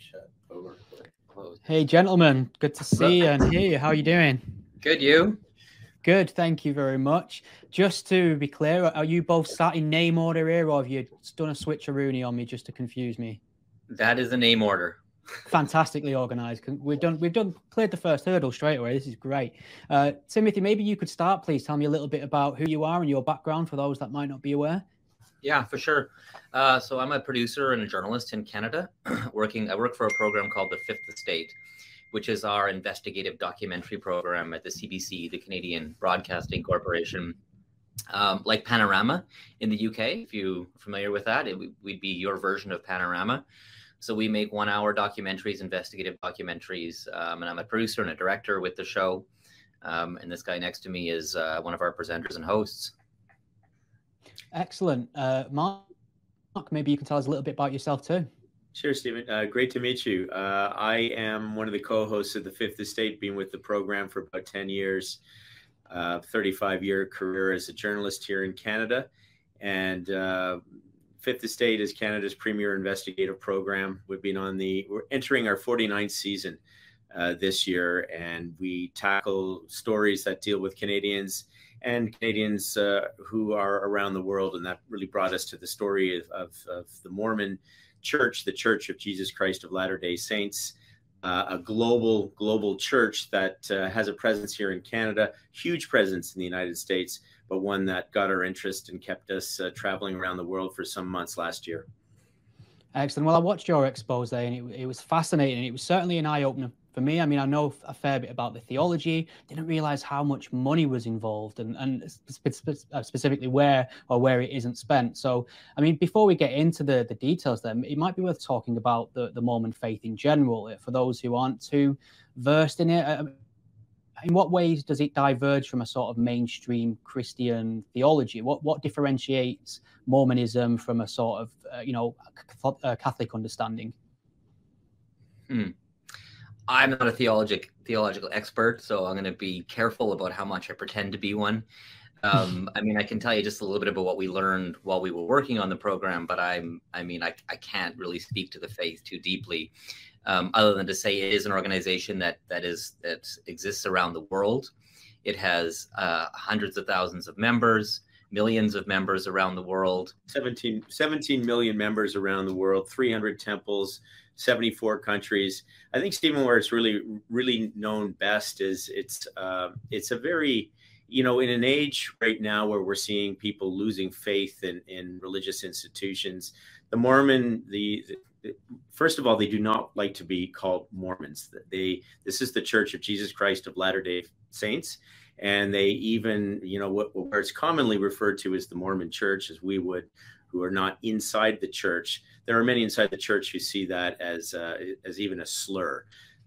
shut over. Close. Hey, gentlemen, good to see you and hear you. How are you doing? Good, you? Good, thank you very much. Just to be clear, are you both sat in name order here, or have you done a switcheroonie on me just to confuse me? That is the name order. Fantastically organised. We've done, we've done, cleared the first hurdle straight away. This is great. Uh, Timothy, maybe you could start, please. Tell me a little bit about who you are and your background for those that might not be aware. Yeah, for sure. Uh, so I'm a producer and a journalist in Canada. working, I work for a program called the Fifth Estate, which is our investigative documentary program at the CBC, the Canadian Broadcasting Corporation. Um, like Panorama in the UK, if you're familiar with that, it, would be your version of Panorama. So we make one-hour documentaries, investigative documentaries, um, and I'm a producer and a director with the show. Um, and this guy next to me is uh, one of our presenters and hosts. Excellent. Uh, Mark, maybe you can tell us a little bit about yourself too. Sure, Stephen. Uh, great to meet you. Uh, I am one of the co-hosts of the Fifth Estate, been with the program for about 10 years, uh, 35 year career as a journalist here in Canada. And uh, Fifth Estate is Canada's premier investigative program. We've been on the, we're entering our 49th season uh, this year, and we tackle stories that deal with Canadians and Canadians uh, who are around the world. And that really brought us to the story of, of, of the Mormon Church, the Church of Jesus Christ of Latter day Saints. Uh, a global global church that uh, has a presence here in Canada, huge presence in the United States, but one that got our interest and kept us uh, traveling around the world for some months last year. Excellent. Well, I watched your expose and it, it was fascinating. It was certainly an eye opener for me, I mean, I know a fair bit about the theology. Didn't realize how much money was involved, and and uh, specifically where or where it isn't spent. So, I mean, before we get into the the details, then it might be worth talking about the the Mormon faith in general for those who aren't too versed in it. Uh, in what ways does it diverge from a sort of mainstream Christian theology? What what differentiates Mormonism from a sort of uh, you know Catholic understanding? Hmm. I'm not a theologic theological expert, so I'm going to be careful about how much I pretend to be one. Um, I mean, I can tell you just a little bit about what we learned while we were working on the program, but I'm, I mean, I, I can't really speak to the faith too deeply, um, other than to say it is an organization that that is that exists around the world. It has uh, hundreds of thousands of members, millions of members around the world. 17, 17 million members around the world, 300 temples, 74 countries. I think Stephen, where it's really really known best is it's uh, it's a very you know in an age right now where we're seeing people losing faith in in religious institutions. The Mormon the, the first of all they do not like to be called Mormons. They this is the Church of Jesus Christ of Latter Day Saints. And they even, you know, what, where it's commonly referred to as the Mormon Church, as we would who are not inside the church. There are many inside the church who see that as uh, as even a slur.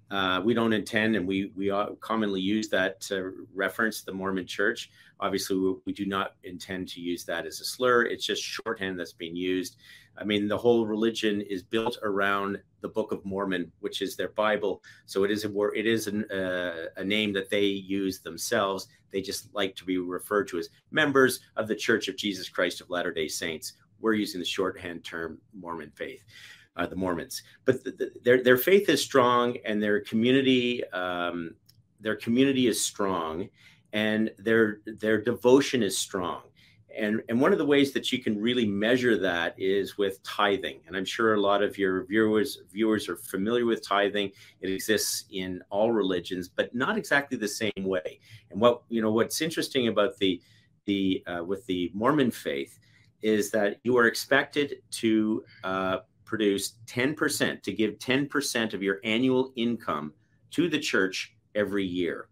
Uh, we don't intend, and we we commonly use that to reference the Mormon Church. Obviously, we, we, do not intend to use that as a slur. It's just shorthand that's being used. I mean, the whole religion is built around the Book of Mormon, which is their Bible. So it is a. It is an, uh, a name that they use themselves. They just like to be referred to as members of the Church of Jesus Christ of Latter Day Saints we're using the shorthand term Mormon faith, uh, the Mormons. But the, the, their their faith is strong, and their community um, their community is strong, and their their devotion is strong. And, and one of the ways that you can really measure that is with tithing. And I'm sure a lot of your viewers viewers are familiar with tithing. It exists in all religions, but not exactly the same way. And what you know what's interesting about the the uh, with the Mormon faith is that you are expected to uh, produce 10%, to give 10% of your annual income to the church every year.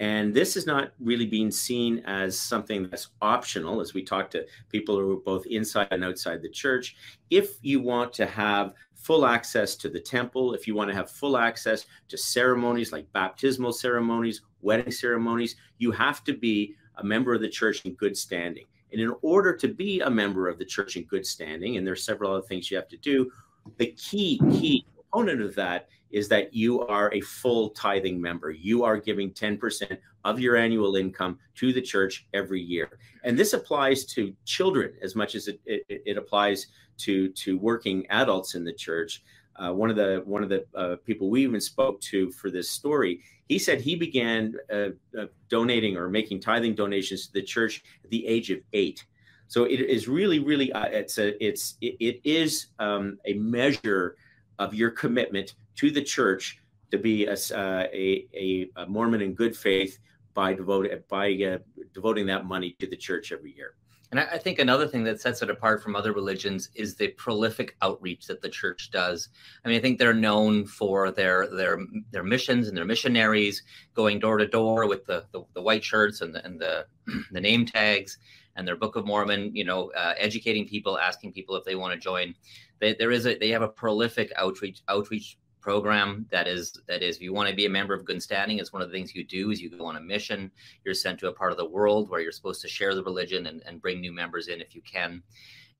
And this is not really being seen as something that's optional, as we talk to people who are both inside and outside the church. If you want to have full access to the temple, if you want to have full access to ceremonies like baptismal ceremonies, wedding ceremonies, you have to be a member of the church in good standing. And in order to be a member of the church in good standing, and there's several other things you have to do, the key, key component of that is that you are a full tithing member. You are giving 10% of your annual income to the church every year. And this applies to children as much as it, it, it applies to, to working adults in the church. Uh, one of the one of the uh, people we even spoke to for this story, he said he began uh, uh, donating or making tithing donations to the church at the age of eight. So it is really, really uh, it's a it's it, it is um, a measure of your commitment to the church to be a, uh, a, a, Mormon in good faith by devoting by devoting that money to the church every year. And I, think another thing that sets it apart from other religions is the prolific outreach that the church does. I mean, I think they're known for their their their missions and their missionaries going door to door with the, the, the white shirts and the and the, the name tags and their Book of Mormon. You know, uh, educating people, asking people if they want to join. They, there is a they have a prolific outreach outreach program that is that is if you want to be a member of good standing it's one of the things you do is you go on a mission you're sent to a part of the world where you're supposed to share the religion and, and bring new members in if you can.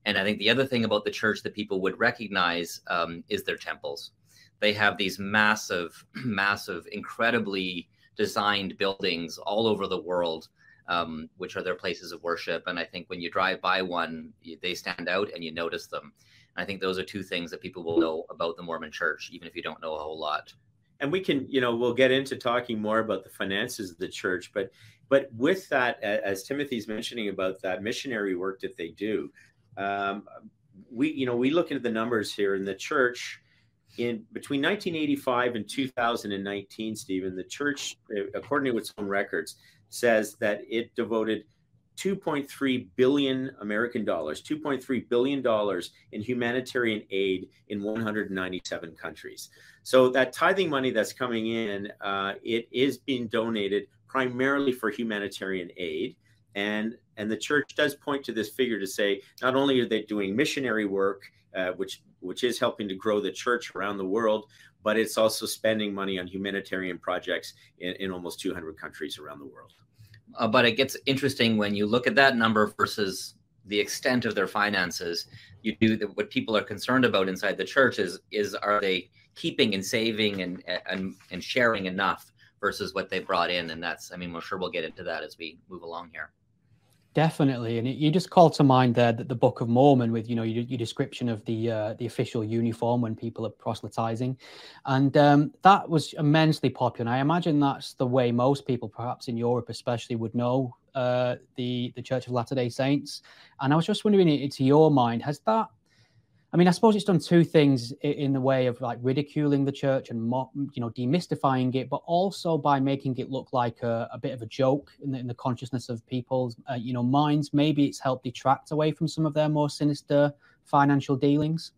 And i think the other thing about the church that people would recognize um, is their temples. They have these massive massive incredibly designed buildings all over the world um, which are their places of worship. And i think when you drive by one they stand out and you notice them I think those are two things that people will know about the Mormon church, even if you don't know a whole lot. And we can, you know, we'll get into talking more about the finances of the church, but but with that, as Timothy's mentioning about that missionary work that they do, um, we, you know, we look into the numbers here in the church in between 1985 and 2019, Stephen, the church, according to its own records, says that it devoted 2.3 billion American dollars, 2.3 billion dollars in humanitarian aid in 197 countries. So that tithing money that's coming in, uh, it is being donated primarily for humanitarian aid, and and the church does point to this figure to say not only are they doing missionary work, uh, which which is helping to grow the church around the world, but it's also spending money on humanitarian projects in, in almost 200 countries around the world. Uh, but it gets interesting when you look at that number versus the extent of their finances. You do the, what people are concerned about inside the church is is are they keeping and saving and and and sharing enough versus what they brought in, and that's I mean we're sure we'll get into that as we move along here. Definitely, and you just call to mind there that the Book of Mormon, with you know your, your description of the uh, the official uniform when people are proselytizing, and um, that was immensely popular. And I imagine that's the way most people, perhaps in Europe especially, would know uh, the the Church of Latter Day Saints. And I was just wondering, to your mind, has that I mean, I suppose it's done two things in the way of like ridiculing the church and you know demystifying it, but also by making it look like a, a bit of a joke in the, in the consciousness of people's uh, you know minds. Maybe it's helped detract away from some of their more sinister financial dealings.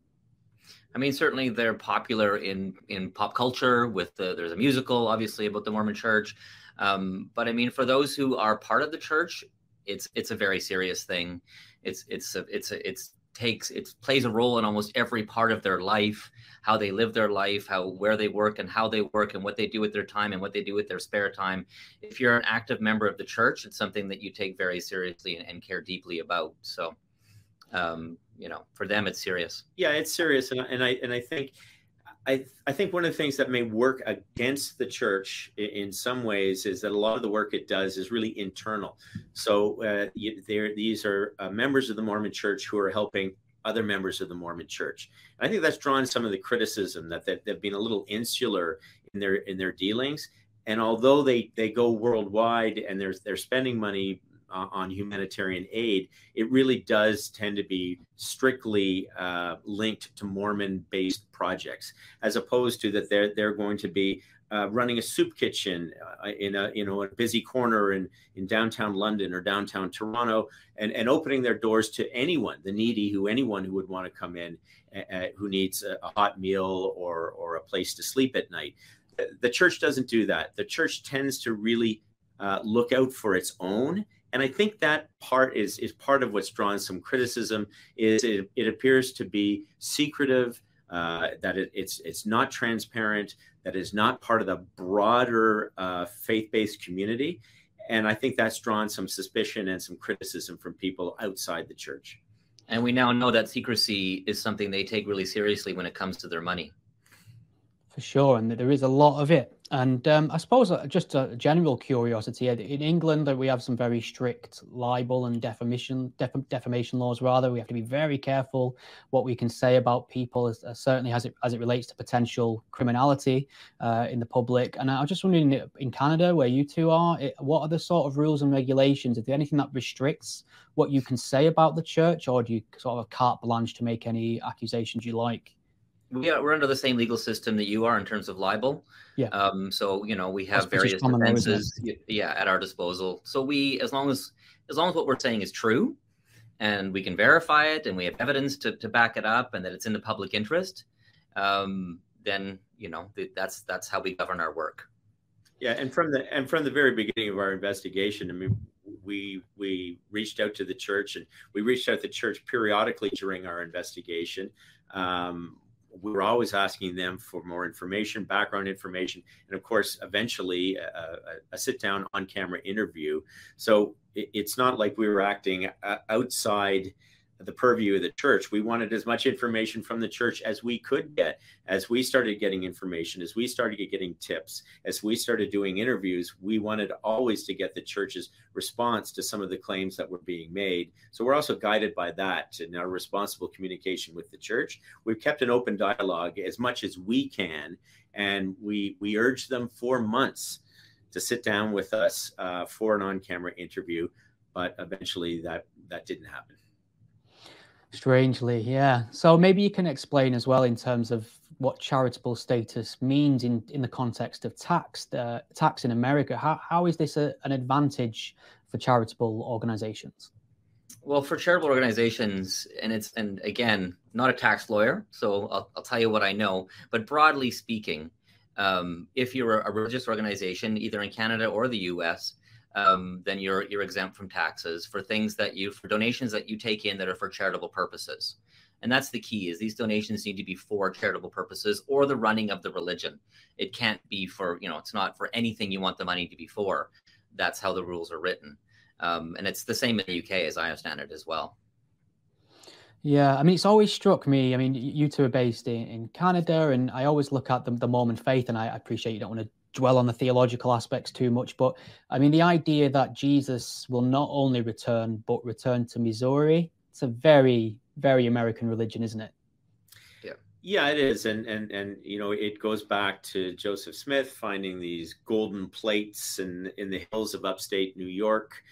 I mean, certainly they're popular in in pop culture. With the, there's a musical, obviously, about the Mormon Church. Um, but I mean, for those who are part of the church, it's it's a very serious thing. It's it's a, it's a, it's takes it plays a role in almost every part of their life how they live their life how where they work and how they work and what they do with their time and what they do with their spare time. If you're an active member of the church it's something that you take very seriously and, and care deeply about. So um, you know for them it's serious. Yeah it's serious and, and i and i think I, I think one of the things that may work against the church in, some ways is that a lot of the work it does is really internal. So uh, these are uh, members of the Mormon Church who are helping other members of the Mormon Church. I think that's drawn some of the criticism that, that they've been a little insular in their in their dealings. And although they they go worldwide and they're they're spending money uh, on humanitarian aid, it really does tend to be strictly uh, linked to Mormon-based projects, as opposed to that they're they're going to be uh, running a soup kitchen uh, in a you know a busy corner in in downtown London or downtown Toronto, and and opening their doors to anyone, the needy, who anyone who would want to come in, who needs a, a hot meal or or a place to sleep at night. The church doesn't do that. The church tends to really uh, look out for its own and I think that part is is part of what's drawn some criticism. Is it, it appears to be secretive, uh, that it, it's it's not transparent, that is not part of the broader uh, faith-based community, and I think that's drawn some suspicion and some criticism from people outside the church. And we now know that secrecy is something they take really seriously when it comes to their money. For sure, and there is a lot of it And um, I suppose uh, just a general curiosity in England, we have some very strict libel and defamation def defamation laws. Rather, we have to be very careful what we can say about people, as, as certainly as it as it relates to potential criminality uh, in the public. And I was just wondering, in Canada, where you two are, it, what are the sort of rules and regulations? Is there anything that restricts what you can say about the church, or do you sort of carte blanche to make any accusations you like? We are, we're under the same legal system that you are in terms of libel. Yeah. Um, so you know we have various defenses, yeah, at our disposal. So we, as long as as long as what we're saying is true, and we can verify it, and we have evidence to to back it up, and that it's in the public interest, um, then you know that's that's how we govern our work. Yeah, and from the and from the very beginning of our investigation, I mean, we we reached out to the church, and we reached out to the church periodically during our investigation. Um, we were always asking them for more information, background information, and of course, eventually a, a, a sit down on camera interview. So it, it's not like we were acting uh, outside the purview of the church. We wanted as much information from the church as we could get. As we started getting information, as we started getting tips, as we started doing interviews, we wanted always to get the church's response to some of the claims that were being made. So we're also guided by that in our responsible communication with the church. We've kept an open dialogue as much as we can, and we we urged them for months to sit down with us uh, for an on-camera interview, but eventually that that didn't happen. Strangely, yeah. So maybe you can explain as well in terms of what charitable status means in, in the context of tax uh, tax in America. How, how is this a, an advantage for charitable organizations? Well, for charitable organizations, and it's and again, not a tax lawyer, so I'll, I'll tell you what I know. But broadly speaking, um, if you're a religious organization, either in Canada or the U.S., um, then you're you're exempt from taxes for things that you for donations that you take in that are for charitable purposes. And that's the key is these donations need to be for charitable purposes or the running of the religion. It can't be for, you know, it's not for anything you want the money to be for. That's how the rules are written. Um, and it's the same in the UK as I understand it as well. Yeah, I mean, it's always struck me. I mean, you two are based in, in Canada, and I always look at the, the Mormon faith, and I appreciate you don't want to dwell on the theological aspects too much, but I mean, the idea that Jesus will not only return, but return to Missouri, it's a very, very American religion, isn't it? Yeah. Yeah, it is. And, and, and, you know, it goes back to Joseph Smith finding these golden plates in, in the hills of upstate New York.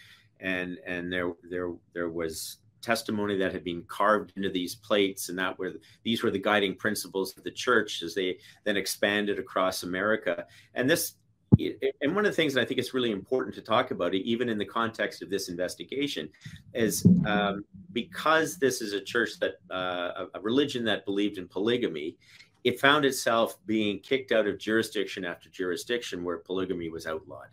And, and there, there, there was testimony that had been carved into these plates and that were these were the guiding principles of the church as they then expanded across america and this and one of the things that I think is really important to talk about, even in the context of this investigation, is um, because this is a church that, uh, a religion that believed in polygamy, it found itself being kicked out of jurisdiction after jurisdiction where polygamy was outlawed.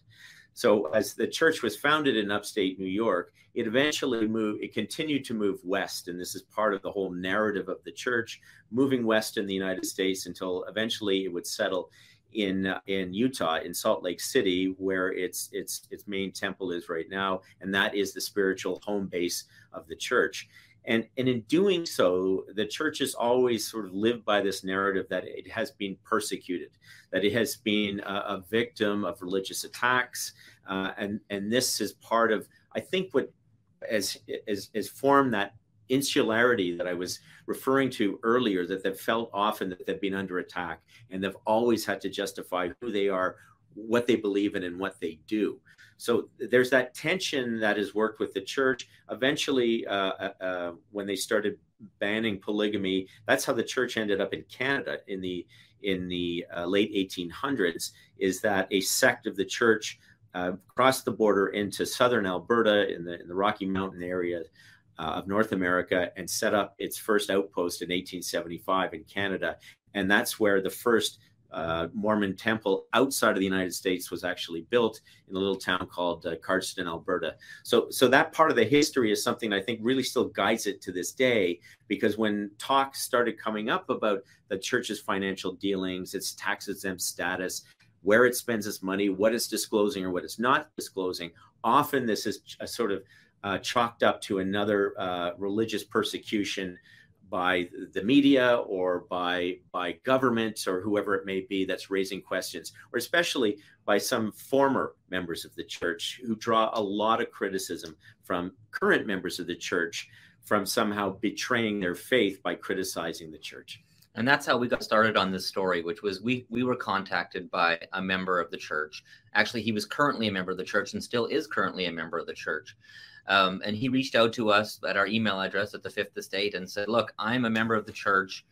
So as the church was founded in upstate New York, it eventually moved, it continued to move west. And this is part of the whole narrative of the church moving west in the United States until eventually it would settle in uh, in Utah in Salt Lake City where its its its main temple is right now and that is the spiritual home base of the church and, and in doing so, the church has always sort of lived by this narrative that it has been persecuted, that it has been a, a victim of religious attacks. Uh, and, and this is part of, I think, what has, has, has formed that insularity that I was referring to earlier, that they've felt often that they've been under attack and they've always had to justify who they are, what they believe in, and what they do. So there's that tension that has worked with the church. Eventually, uh, uh, uh, when they started banning polygamy, that's how the church ended up in Canada in the in the uh, late 1800s. Is that a sect of the church uh, crossed the border into southern Alberta in the in the Rocky Mountain area uh, of North America and set up its first outpost in 1875 in Canada, and that's where the first uh, Mormon temple outside of the United States was actually built in a little town called uh, Cardston, Alberta. So, so that part of the history is something I think really still guides it to this day. Because when talks started coming up about the church's financial dealings, its tax exempt status, where it spends its money, what it's disclosing or what it's not disclosing, often this is a sort of uh, chalked up to another uh, religious persecution by the media or by by government or whoever it may be that's raising questions or especially by some former members of the church who draw a lot of criticism from current members of the church from somehow betraying their faith by criticizing the church and that's how we got started on this story which was we we were contacted by a member of the church actually he was currently a member of the church and still is currently a member of the church um, and he reached out to us at our email address at the Fifth Estate and said, Look, I'm a member of the church.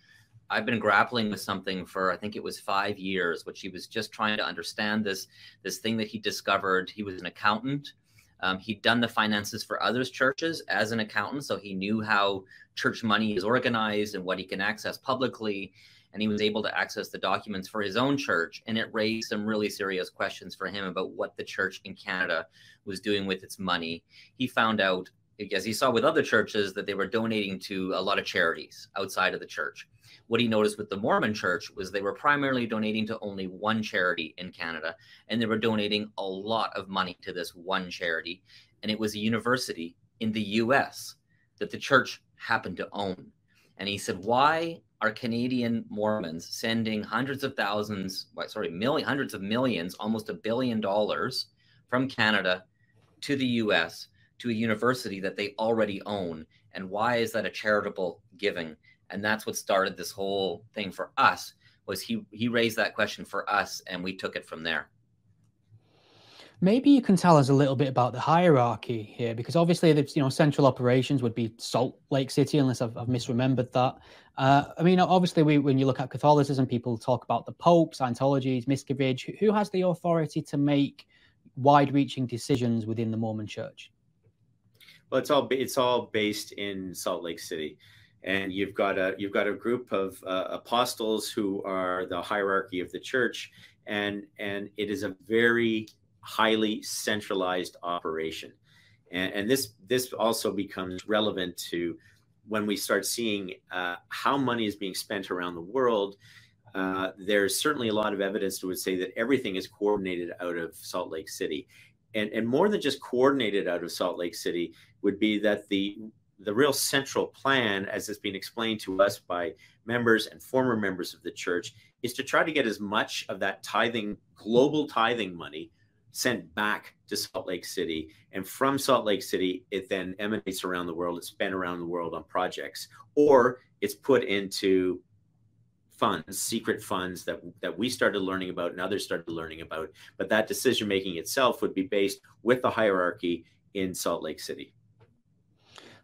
I've been grappling with something for I think it was five years, which he was just trying to understand this this thing that he discovered. He was an accountant. Um, he'd done the finances for others' churches as an accountant, so he knew how church money is organized and what he can access publicly and he was able to access the documents for his own church. And it raised some really serious questions for him about what the church in Canada was doing with its money. He found out, as he saw with other churches, that they were donating to a lot of charities outside of the church. What he noticed with the Mormon church was they were primarily donating to only one charity in Canada, and they were donating a lot of money to this one charity. And it was a university in the US that the church happened to own. And he said, Why are Canadian Mormons sending hundreds of thousands, sorry, million, hundreds of millions, almost a billion dollars from Canada to the US to a university that they already own? And why is that a charitable giving? And that's what started this whole thing for us was he he raised that question for us and we took it from there. Maybe you can tell us a little bit about the hierarchy here, because obviously, the you know central operations would be Salt Lake City, unless I've, I've misremembered that. Uh, I mean, obviously, we, when you look at Catholicism, people talk about the Pope, Scientology, Miscavige. Who has the authority to make wide-reaching decisions within the Mormon Church? Well, it's all it's all based in Salt Lake City, and you've got a you've got a group of uh, apostles who are the hierarchy of the church, and and it is a very highly centralized operation. And, and this this also becomes relevant to when we start seeing uh, how money is being spent around the world. Uh, there's certainly a lot of evidence to would say that everything is coordinated out of Salt Lake City, and and more than just coordinated out of Salt Lake City would be that the the real central plan, as has been explained to us by members and former members of the church, is to try to get as much of that tithing, global tithing money sent back to Salt Lake City. And from Salt Lake City, it then emanates around the world. It's spent around the world on projects, or it's put into funds, secret funds that that we started learning about and others started learning about. But that decision making itself would be based with the hierarchy in Salt Lake City.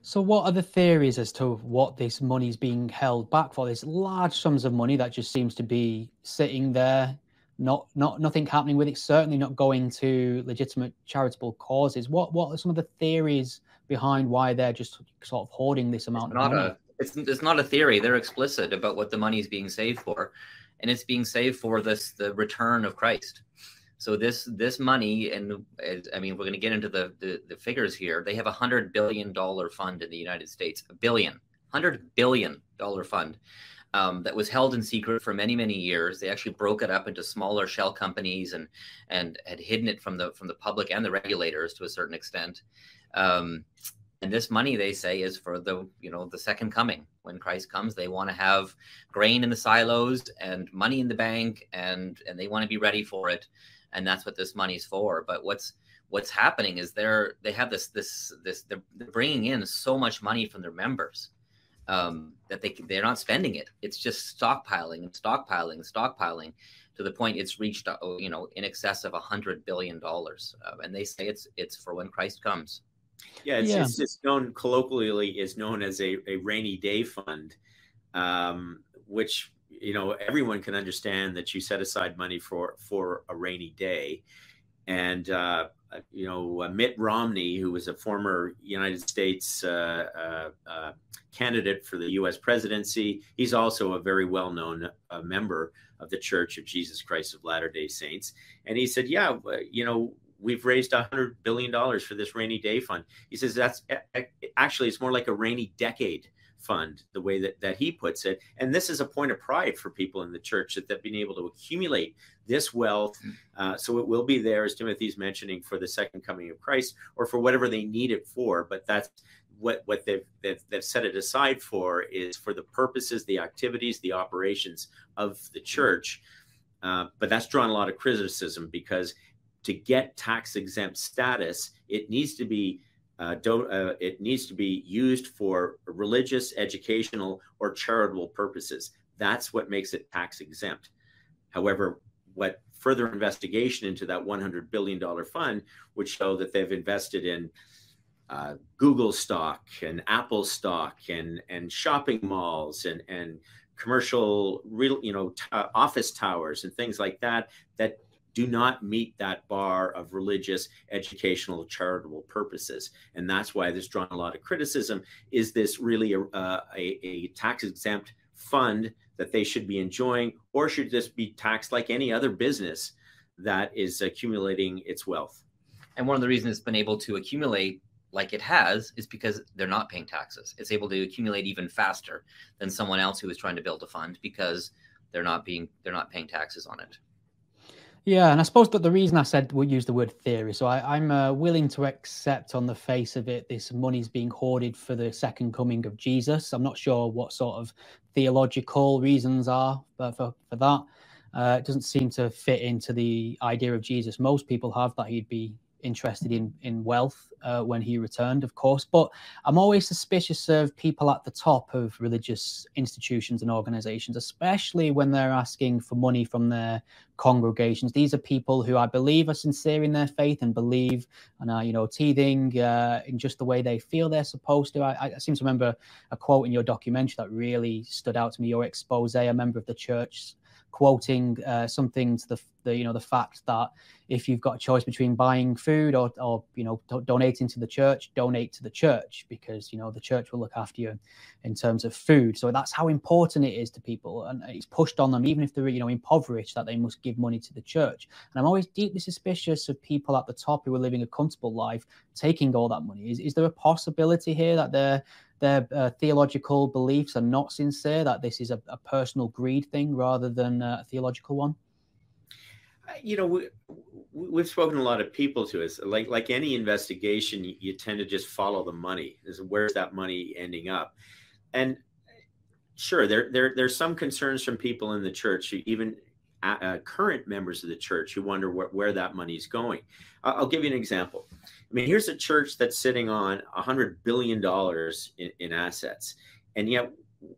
So, what are the theories as to what this money is being held back for? This large sums of money that just seems to be sitting there not not nothing happening with it. Certainly not going to legitimate charitable causes. What what are some of the theories behind why they're just sort of hoarding this amount it's of money? A, it's it's not a theory. They're explicit about what the money is being saved for, and it's being saved for this the return of Christ. So this this money, and I mean, we're going to get into the, the, the figures here. They have a hundred billion dollar fund in the United States, a billion, hundred billion dollar fund um, that was held in secret for many many years. They actually broke it up into smaller shell companies and and had hidden it from the from the public and the regulators to a certain extent. Um, and this money they say is for the you know the second coming when Christ comes. They want to have grain in the silos and money in the bank and and they want to be ready for it. And that's what this money's for. But what's what's happening is they're they have this this this they're bringing in so much money from their members um, that they they're not spending it. It's just stockpiling and stockpiling and stockpiling to the point it's reached uh, you know in excess of a hundred billion dollars, uh, and they say it's it's for when Christ comes. Yeah, it's, yeah. it's, it's known colloquially is known as a, a rainy day fund, um, which you know everyone can understand that you set aside money for for a rainy day, and uh, you know Mitt Romney, who was a former United States uh, uh, uh candidate for the U.S. presidency. He's also a very well-known uh, member of the Church of Jesus Christ of Latter-day Saints. And he said, "Yeah, you know, we've raised hundred billion dollars for this rainy day fund." He says that's actually it's more like a rainy decade fund, the way that, that he puts it. And this is a point of pride for people in the church that they've been able to accumulate this wealth. Hmm. Uh, so it will be there, as Timothy's mentioning, for the second coming of Christ or for whatever they need it for. But that's what what they've, they've, they've set it aside for is for the purposes, the activities, the operations of the church. Uh, but that's drawn a lot of criticism because to get tax exempt status, it needs to be uh, don't, uh, it needs to be used for religious, educational, or charitable purposes. That's what makes it tax exempt. However, what further investigation into that $100 billion fund would show that they've invested in uh, Google stock and Apple stock and and shopping malls and and commercial real you know t- office towers and things like that that do not meet that bar of religious educational charitable purposes and that's why there's drawn a lot of criticism is this really a, uh, a, a tax exempt fund that they should be enjoying or should this be taxed like any other business that is accumulating its wealth and one of the reasons it's been able to accumulate like it has is because they're not paying taxes. It's able to accumulate even faster than someone else who is trying to build a fund because they're not being they're not paying taxes on it. Yeah, and I suppose that the reason I said we use the word theory, so I, am uh, willing to accept on the face of it this money's being hoarded for the second coming of Jesus. I'm not sure what sort of theological reasons are for, for, for that. Uh, it doesn't seem to fit into the idea of Jesus most people have that he'd be interested in in wealth uh, when he returned, of course. But I'm always suspicious of people at the top of religious institutions and organizations, especially when they're asking for money from their congregations. These are people who I believe are sincere in their faith and believe and are, you know, tithing uh, in just the way they feel they're supposed to. I, I seem to remember a quote in your documentary that really stood out to me. Your expose, a member of the church quoting uh, something to the, the you know the fact that if you've got a choice between buying food or, or you know do- donating to the church donate to the church because you know the church will look after you in terms of food. So that's how important it is to people and it's pushed on them even if they're you know impoverished that they must give money to the church. And i'm always deeply suspicious of people at the top who are living a comfortable life taking all that money. Is, is there a possibility here that they're their uh, theological beliefs are not sincere, that this is a, a personal greed thing rather than a theological one? Uh, you know, we, we've spoken a lot of people to us. Like like any investigation, you, you tend to just follow the money. Is where's that money ending up? And sure, there there there's some concerns from people in the church, even uh, current members of the church, who wonder wh- where that money's going. I'll give you an example. I mean, here's a church that's sitting on $100 billion in, in assets. And yet,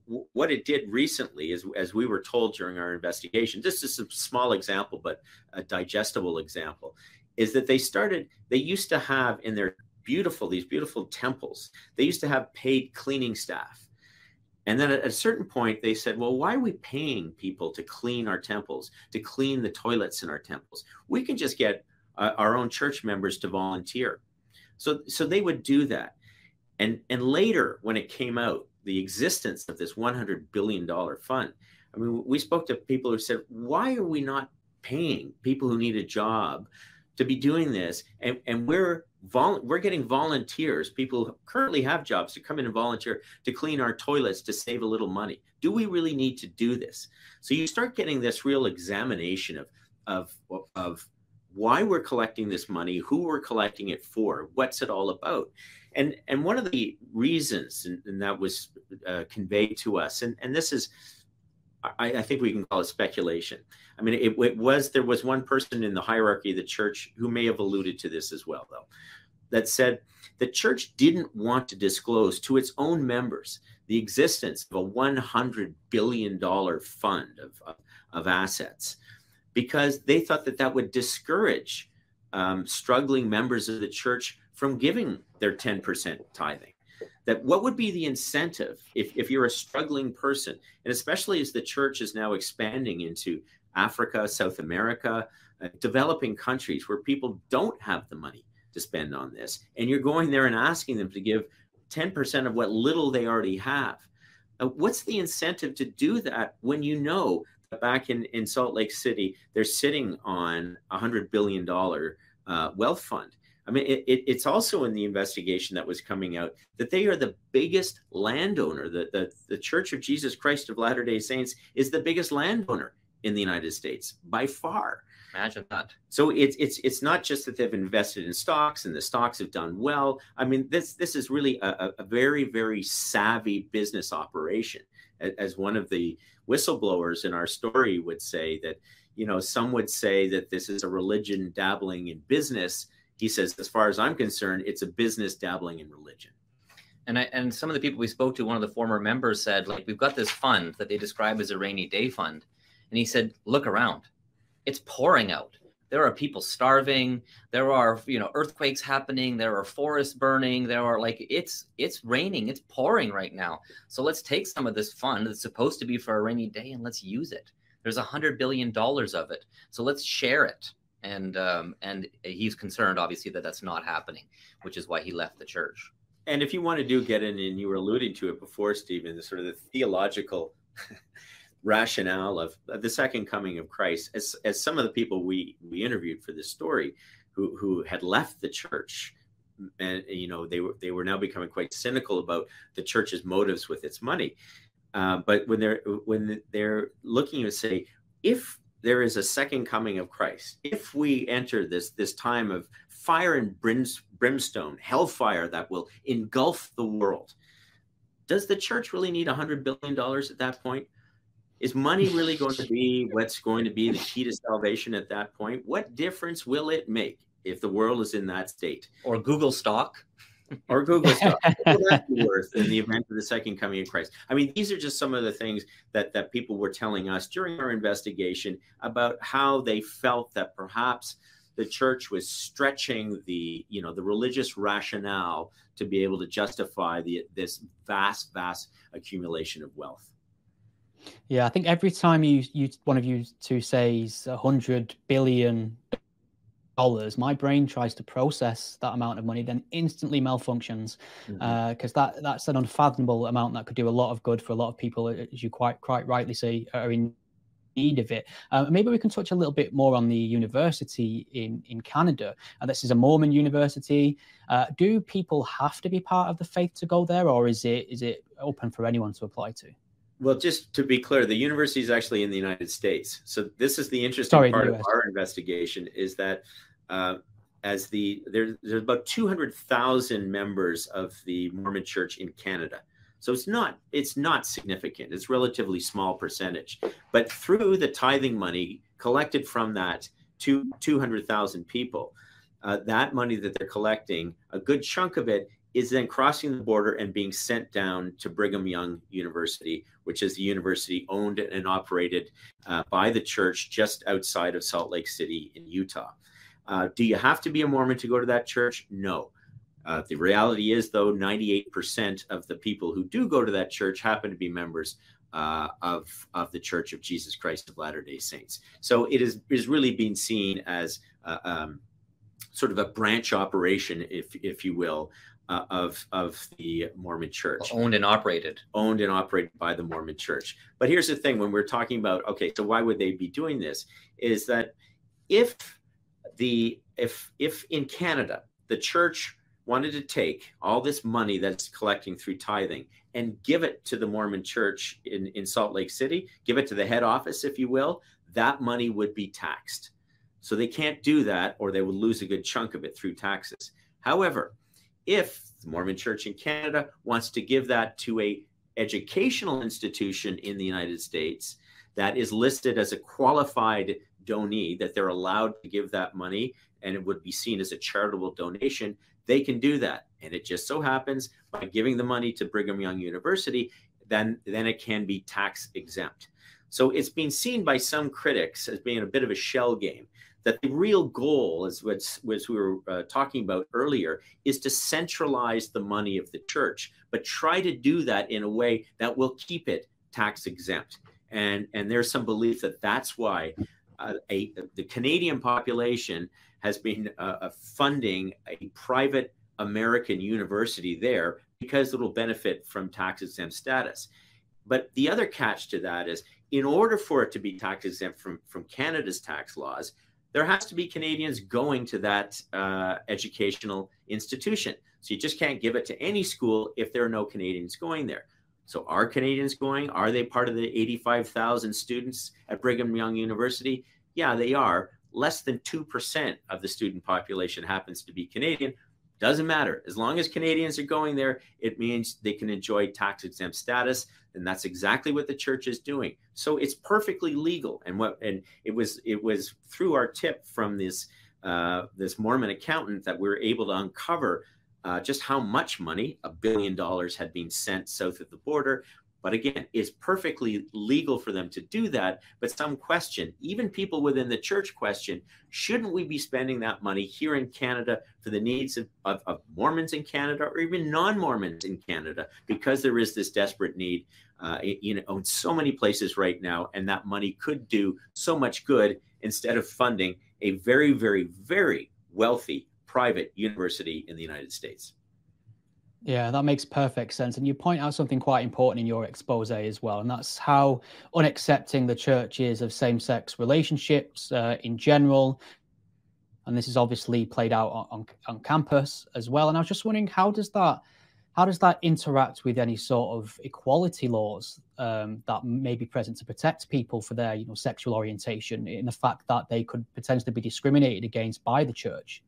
w- what it did recently is, as we were told during our investigation, this is a small example, but a digestible example, is that they started, they used to have in their beautiful, these beautiful temples, they used to have paid cleaning staff. And then at a certain point, they said, well, why are we paying people to clean our temples, to clean the toilets in our temples? We can just get uh, our own church members to volunteer. So, so they would do that. And, and later, when it came out, the existence of this $100 billion fund, I mean, we spoke to people who said, why are we not paying people who need a job to be doing this? And, and we're, vol- we're getting volunteers, people who currently have jobs, to come in and volunteer to clean our toilets to save a little money. Do we really need to do this? So you start getting this real examination of, of, of why we're collecting this money, who we're collecting it for, what's it all about. And, and one of the reasons, and, and that was uh, conveyed to us, and, and this is, I, I, think we can call it speculation. I mean, it, it was, there was one person in the hierarchy of the church who may have alluded to this as well, though, that said the church didn't want to disclose to its own members the existence of a $100 billion fund of, of, of assets because they thought that that would discourage um, struggling members of the church from giving their 10% tithing. That what would be the incentive if, if you're a struggling person, and especially as the church is now expanding into Africa, South America, uh, developing countries where people don't have the money to spend on this, and you're going there and asking them to give 10% of what little they already have. Uh, what's the incentive to do that when you know that back in, in Salt Lake City, they're sitting on a $100 billion uh, wealth fund. I mean, it, it, it's also in the investigation that was coming out that they are the biggest landowner. The, the, the Church of Jesus Christ of Latter day Saints is the biggest landowner in the United States by far. Imagine that. So it's it's it's not just that they've invested in stocks and the stocks have done well. I mean, this this is really a, a very very savvy business operation. As one of the whistleblowers in our story would say that, you know, some would say that this is a religion dabbling in business. He says, as far as I'm concerned, it's a business dabbling in religion. And I, and some of the people we spoke to, one of the former members said, like, we've got this fund that they describe as a rainy day fund, and he said, look around. It's pouring out. There are people starving. There are you know earthquakes happening. There are forests burning. There are like it's it's raining. It's pouring right now. So let's take some of this fund that's supposed to be for a rainy day and let's use it. There's a hundred billion dollars of it. So let's share it and um, and he's concerned obviously that that's not happening which is why he left the church. And if you want to do get in and you were alluding to it before stephen the sort of the theological rationale of, the second coming of Christ, as, as some of the people we, we interviewed for this story who, who had left the church and you know they were they were now becoming quite cynical about the church's motives with its money. Uh, but when they're when they're looking to say if there is a second coming of christ if we enter this this time of fire and brimstone hellfire that will engulf the world does the church really need a hundred billion dollars at that point is money really going to be what's going to be the key to salvation at that point? What difference will it make if the world is in that state? Or Google stock? Or Google stuff. What will that be worth in the event of the second coming of Christ? I mean, these are just some of the things that, that people were telling us during our investigation about how they felt that perhaps the church was stretching the you know the religious rationale to be able to justify the this vast vast accumulation of wealth yeah, I think every time you you one of you two says a hundred billion dollars, my brain tries to process that amount of money, then instantly malfunctions because mm-hmm. uh, that that's an unfathomable amount that could do a lot of good for a lot of people, as you quite quite rightly say, are in need of it. Uh, maybe we can touch a little bit more on the university in in Canada. Uh, this is a Mormon university. Uh, do people have to be part of the faith to go there, or is it is it open for anyone to apply to? Well, just to be clear, the university is actually in the United States. So this is the interesting Sorry, part of our investigation is that uh, as the there, there's about 200,000 members of the Mormon Church in Canada. So it's not it's not significant. It's relatively small percentage. But through the tithing money collected from that two 200,000 people, uh, that money that they're collecting, a good chunk of it is then crossing the border and being sent down to Brigham Young University, which is the university owned and operated uh, by the church just outside of Salt Lake City in Utah. Uh, do you have to be a Mormon to go to that church? No. Uh, the reality is, though, 98% of the people who do go to that church happen to be members uh, of, of the Church of Jesus Christ of Latter day Saints. So it is, is really being seen as uh, um, sort of a branch operation, if, if you will, uh, of of the Mormon Church, owned and operated, owned and operated by the Mormon Church. But here's the thing: when we're talking about okay, so why would they be doing this? Is that if the if if in Canada the church wanted to take all this money that's collecting through tithing and give it to the Mormon Church in in Salt Lake City, give it to the head office, if you will, that money would be taxed. So they can't do that, or they would lose a good chunk of it through taxes. However, if the Mormon Church in Canada wants to give that to a educational institution in the United States that is listed as a qualified donee, that they're allowed to give that money and it would be seen as a charitable donation, they can do that. And it just so happens by giving the money to Brigham Young University, then, then it can be tax exempt. So it's been seen by some critics as being a bit of a shell game that the real goal, as we were uh, talking about earlier, is to centralize the money of the church, but try to do that in a way that will keep it tax exempt. And, and there's some belief that that's why uh, a, the Canadian population has been uh, uh funding a private American university there because it'll benefit from tax exempt status. But the other catch to that is in order for it to be tax exempt from, from Canada's tax laws, there has to be Canadians going to that uh, educational institution. So you just can't give it to any school if there are no Canadians going there. So are Canadians going? Are they part of the 85,000 students at Brigham Young University? Yeah, they are. Less than 2% of the student population happens to be Canadian. Doesn't matter. As long as Canadians are going there, it means they can enjoy tax exempt status. And that's exactly what the church is doing. So it's perfectly legal. And what and it was it was through our tip from this uh, this Mormon accountant that we were able to uncover uh, just how much money, a billion dollars, had been sent south of the border. But again, it's perfectly legal for them to do that. But some question, even people within the church question, shouldn't we be spending that money here in Canada for the needs of, of, of Mormons in Canada or even non Mormons in Canada? Because there is this desperate need uh, you know, in so many places right now. And that money could do so much good instead of funding a very, very, very wealthy private university in the United States. Yeah, that makes perfect sense. And you point out something quite important in your expose as well, and that's how unaccepting the church is of same sex relationships uh, in general. And this is obviously played out on, on, on campus as well. And I was just wondering, how does that how does that interact with any sort of equality laws um, that may be present to protect people for their you know sexual orientation in the fact that they could potentially be discriminated against by the church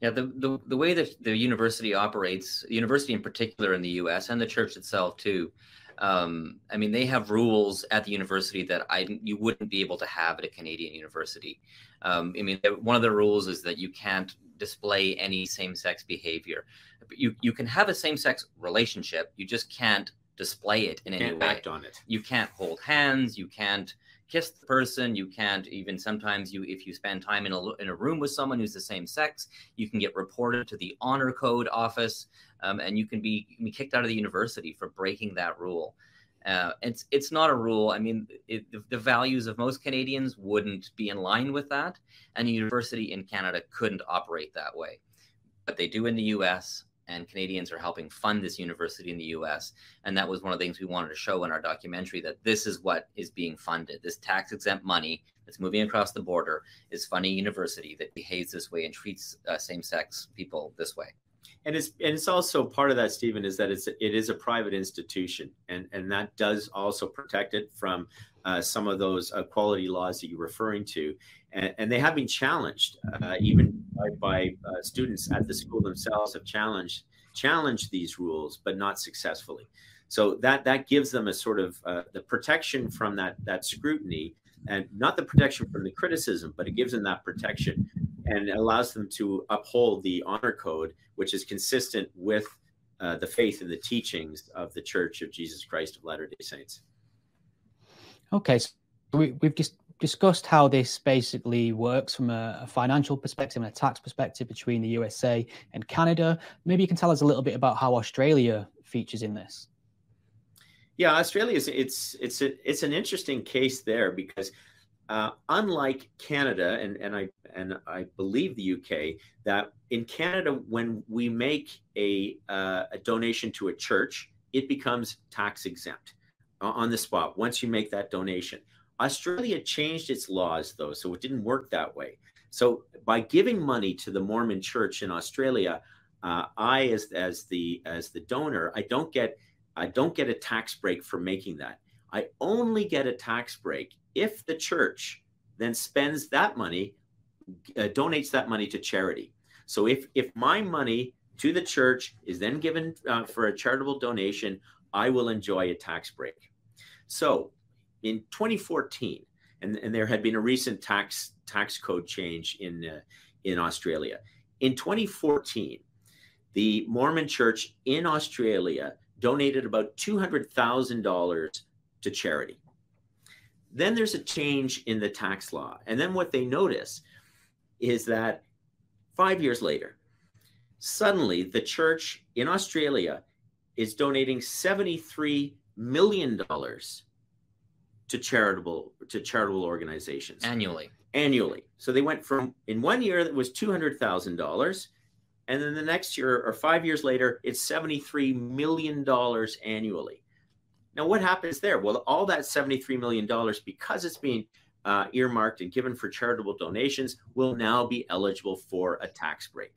yeah, the, the, the way that the university operates, university in particular in the US and the church itself too, um, I mean, they have rules at the university that I you wouldn't be able to have at a Canadian university. Um, I mean, one of the rules is that you can't display any same-sex behavior. You you can have a same-sex relationship, you just can't display it in can't any way. Act on it. You can't hold hands. You can't kiss the person. You can't even sometimes you if you spend time in a in a room with someone who's the same sex, you can get reported to the honor code office, um, and you can be, you can be kicked out of the university for breaking that rule. Uh, it's it's not a rule. I mean, it, the, the, values of most Canadians wouldn't be in line with that, and a university in Canada couldn't operate that way. But they do in the U.S and Canadians are helping fund this university in the US. And that was one of the things we wanted to show in our documentary that this is what is being funded. This tax exempt money that's moving across the border is funding a university that behaves this way and treats uh, same sex people this way. And it's and it's also part of that, Stephen, is that it's it is a private institution, and and that does also protect it from uh, some of those uh, quality laws that you're referring to, and, and they have been challenged, uh, even by, by uh, students at the school themselves have challenged challenged these rules, but not successfully. So that that gives them a sort of uh, the protection from that that scrutiny, and not the protection from the criticism, but it gives them that protection, and allows them to uphold the honor code, which is consistent with uh, the faith and the teachings of the Church of Jesus Christ of Latter Day Saints. Okay, so we, have just discussed how this basically works from a, a, financial perspective and a tax perspective between the USA and Canada. Maybe you can tell us a little bit about how Australia features in this. Yeah, Australia is it's it's a, it's an interesting case there because uh, unlike Canada and and I and I believe the UK that in Canada when we make a uh, a donation to a church it becomes tax exempt on the spot once you make that donation. Australia changed its laws though, so it didn't work that way. So by giving money to the Mormon Church in Australia, uh, I as as the as the donor, I don't get I don't get a tax break for making that. I only get a tax break if the church then spends that money, uh, donates that money to charity. So if if my money to the church is then given uh, for a charitable donation, I will enjoy a tax break. So in 2014, and, and there had been a recent tax tax code change in uh, in Australia. In 2014, the Mormon Church in Australia donated about $200,000 to charity. Then there's a change in the tax law. And then what they notice is that five years later, suddenly the church in Australia is donating $73 million to charitable to charitable organizations annually. Annually. So they went from in one year that was two hundred thousand dollars, and then the next year or five years later, it's seventy three million dollars annually. Now, what happens there? Well, all that seventy three million dollars, because it's being uh, earmarked and given for charitable donations, will now be eligible for a tax break.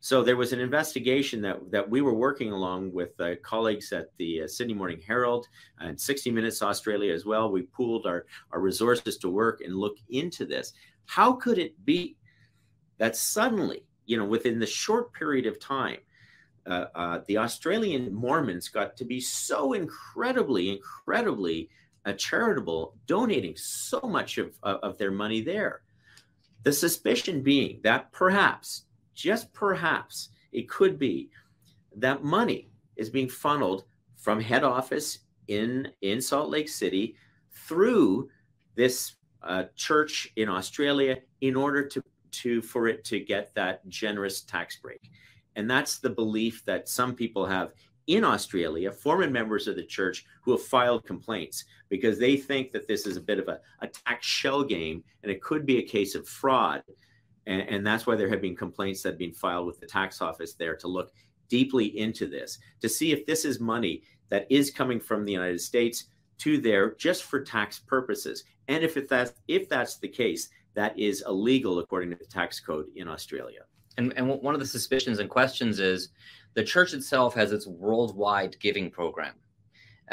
So there was an investigation that, that we were working along with uh, colleagues at the uh, Sydney Morning Herald and 60 Minutes Australia as well. We pooled our, our resources to work and look into this. How could it be that suddenly, you know, within the short period of time, uh, uh the Australian Mormons got to be so incredibly, incredibly uh, charitable, donating so much of, of their money there? The suspicion being that perhaps just perhaps it could be that money is being funneled from head office in in Salt Lake City through this uh, church in Australia in order to to for it to get that generous tax break. And that's the belief that some people have in Australia, former members of the church who have filed complaints because they think that this is a bit of a, a tax shell game and it could be a case of fraud and, and that's why there have been complaints that have been filed with the tax office there to look deeply into this to see if this is money that is coming from the United States to there just for tax purposes. And if that's if that's the case, that is illegal according to the tax code in Australia. And, and one of the suspicions and questions is the church itself has its worldwide giving program,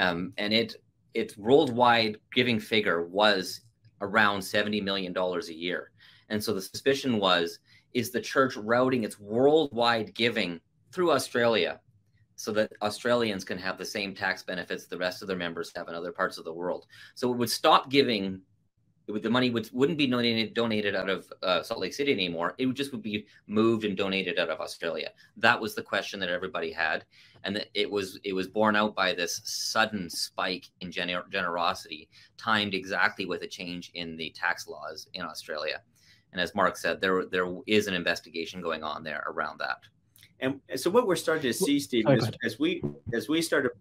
um, and it its worldwide giving figure was around seventy million dollars a year. And so the suspicion was is the church routing its worldwide giving through Australia so that Australians can have the same tax benefits the rest of their members have in other parts of the world. So it would stop giving would, the money would, wouldn't be donated, donated out of uh, Salt Lake City anymore. It would just would be moved and donated out of Australia. That was the question that everybody had, and it was it was borne out by this sudden spike in gener- generosity, timed exactly with a change in the tax laws in Australia. And as Mark said, there there is an investigation going on there around that. And so what we're starting to see, Steve, is, as we as we started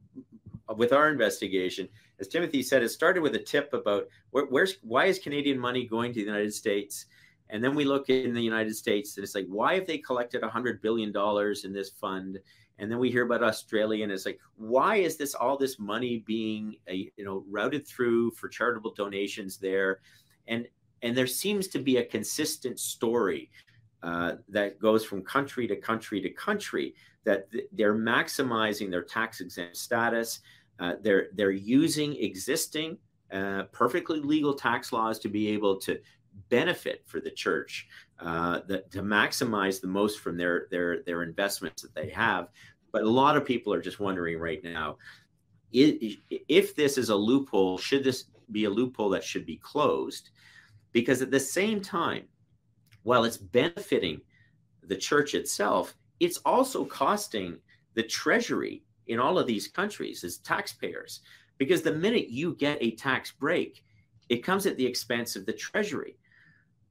with our investigation, as Timothy said, it started with a tip about where, where's why is Canadian money going to the United States, and then we look in the United States and it's like why have they collected a hundred billion dollars in this fund, and then we hear about Australia and it's like why is this all this money being uh, you know routed through for charitable donations there, and and there seems to be a consistent story uh, that goes from country to country to country that th- they're maximizing their tax exempt status. Uh, they're they're using existing uh, perfectly legal tax laws to be able to benefit for the church, uh, that, to maximize the most from their their their investments that they have. But a lot of people are just wondering right now, if this is a loophole, should this be a loophole that should be closed? Because at the same time, while it's benefiting the church itself, it's also costing the treasury in all of these countries as taxpayers. Because the minute you get a tax break, it comes at the expense of the treasury.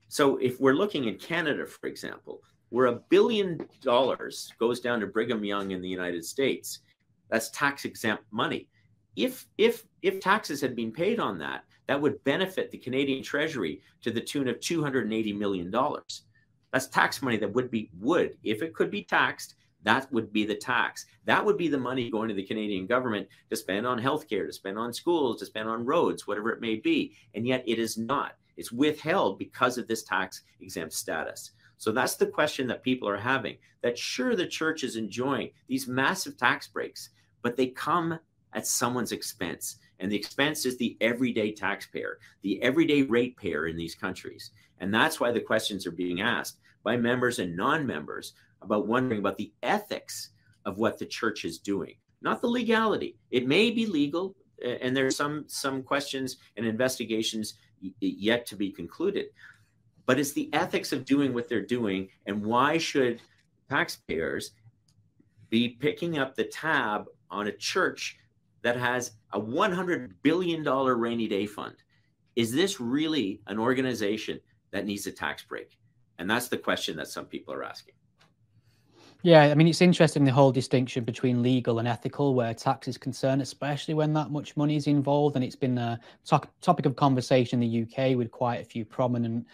So if we're looking in Canada, for example, where a billion dollars goes down to Brigham Young in the United States, that's tax exempt money. If if if taxes had been paid on that, that would benefit the Canadian Treasury to the tune of $280 million. That's tax money that would be, would, if it could be taxed, that would be the tax. That would be the money going to the Canadian government to spend on healthcare, to spend on schools, to spend on roads, whatever it may be. And yet it is not. It's withheld because of this tax exempt status. So that's the question that people are having that sure, the church is enjoying these massive tax breaks, but they come at someone's expense. And the expense is the everyday taxpayer, the everyday ratepayer in these countries. And that's why the questions are being asked by members and non members about wondering about the ethics of what the church is doing, not the legality. It may be legal, and there's some, some questions and investigations yet to be concluded. But it's the ethics of doing what they're doing, and why should taxpayers be picking up the tab on a church that has a $100 billion rainy day fund. Is this really an organization that needs a tax break? And that's the question that some people are asking. Yeah, I mean, it's interesting the whole distinction between legal and ethical where tax is concerned, especially when that much money is involved. And it's been a to- topic of conversation in the UK with quite a few prominent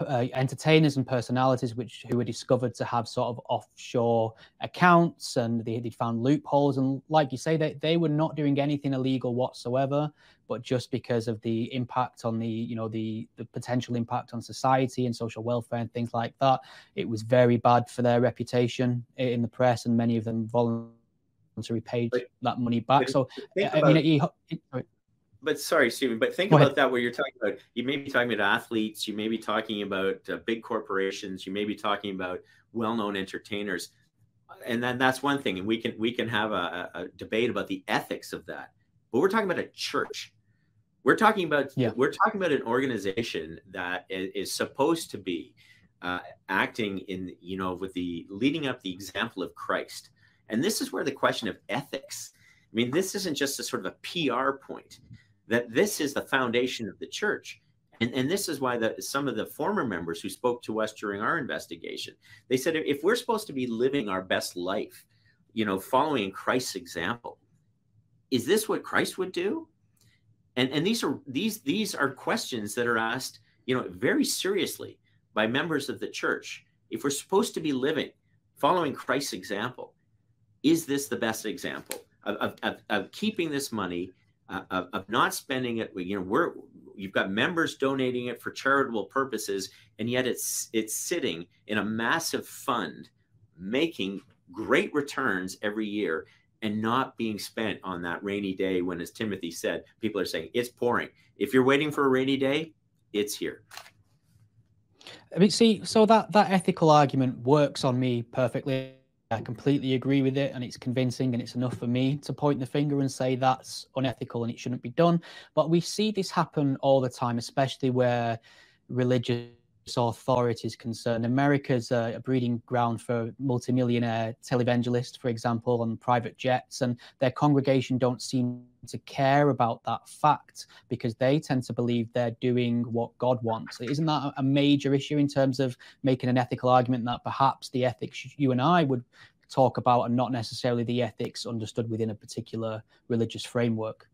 uh, entertainers and personalities which who were discovered to have sort of offshore accounts and they, they found loopholes and like you say they, they were not doing anything illegal whatsoever but just because of the impact on the you know the the potential impact on society and social welfare and things like that it was very bad for their reputation in the press and many of them voluntarily paid but, that money back. so i mean it, it, it, but sorry, Stephen, but think Go about ahead. that where you're talking about, you may be talking about athletes, you may be talking about uh, big corporations, you may be talking about well-known entertainers. And then that's one thing. And we can, we can have a, a debate about the ethics of that, but we're talking about a church. We're talking about, yeah. we're talking about an organization that is, is supposed to be uh, acting in, you know, with the leading up the example of Christ. And this is where the question of ethics, I mean, this isn't just a sort of a PR point that this is the foundation of the church. And, and this is why the, some of the former members who spoke to us during our investigation, they said, if we're supposed to be living our best life, you know, following Christ's example, is this what Christ would do? And, and these are these these are questions that are asked, you know, very seriously by members of the church. If we're supposed to be living, following Christ's example, is this the best example of, of, of keeping this money uh, of, of not spending it. You know, we're you've got members donating it for charitable purposes, and yet it's it's sitting in a massive fund, making great returns every year, and not being spent on that rainy day when, as Timothy said, people are saying it's pouring. If you're waiting for a rainy day, it's here. I mean, see, so that that ethical argument works on me perfectly I completely agree with it and it's convincing and it's enough for me to point the finger and say that's unethical and it shouldn't be done. But we see this happen all the time, especially where religious authority is concerned. America's a breeding ground for multimillionaire televangelists, for example, on private jets, and their congregation don't seem to care about that fact because they tend to believe they're doing what God wants. Isn't that a major issue in terms of making an ethical argument that perhaps the ethics you and I would talk about are not necessarily the ethics understood within a particular religious framework?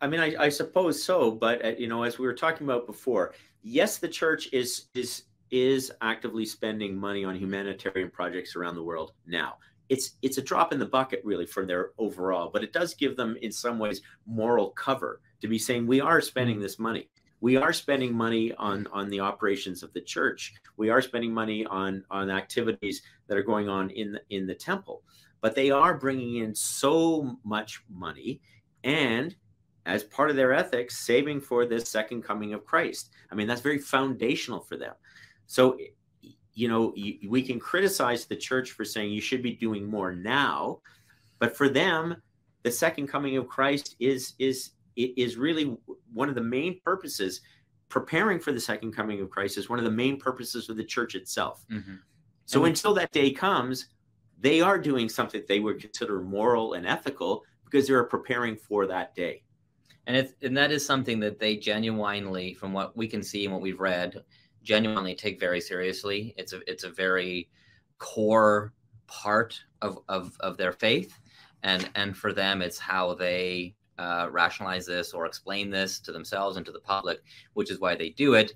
I mean, I, I suppose so, but uh, you know, as we were talking about before, yes, the church is is is actively spending money on humanitarian projects around the world now. It's it's a drop in the bucket really for their overall, but it does give them in some ways moral cover to be saying we are spending mm. this money. We are spending money on on the operations of the church. We are spending money on on activities that are going on in the, in the temple. But they are bringing in so much money and as part of their ethics, saving for this second coming of Christ. I mean, that's very foundational for them. So, you know, we can criticize the church for saying you should be doing more now, but for them, the second coming of Christ is is is really one of the main purposes. Preparing for the second coming of Christ is one of the main purposes of the church itself. Mm-hmm. So until that day comes, they are doing something they would consider moral and ethical because they are preparing for that day and it's and that is something that they genuinely from what we can see and what we've read genuinely take very seriously. It's a it's a very core part of of, of their faith. And and for them it's how they uh, rationalize this or explain this to themselves and to the public which is why they do it.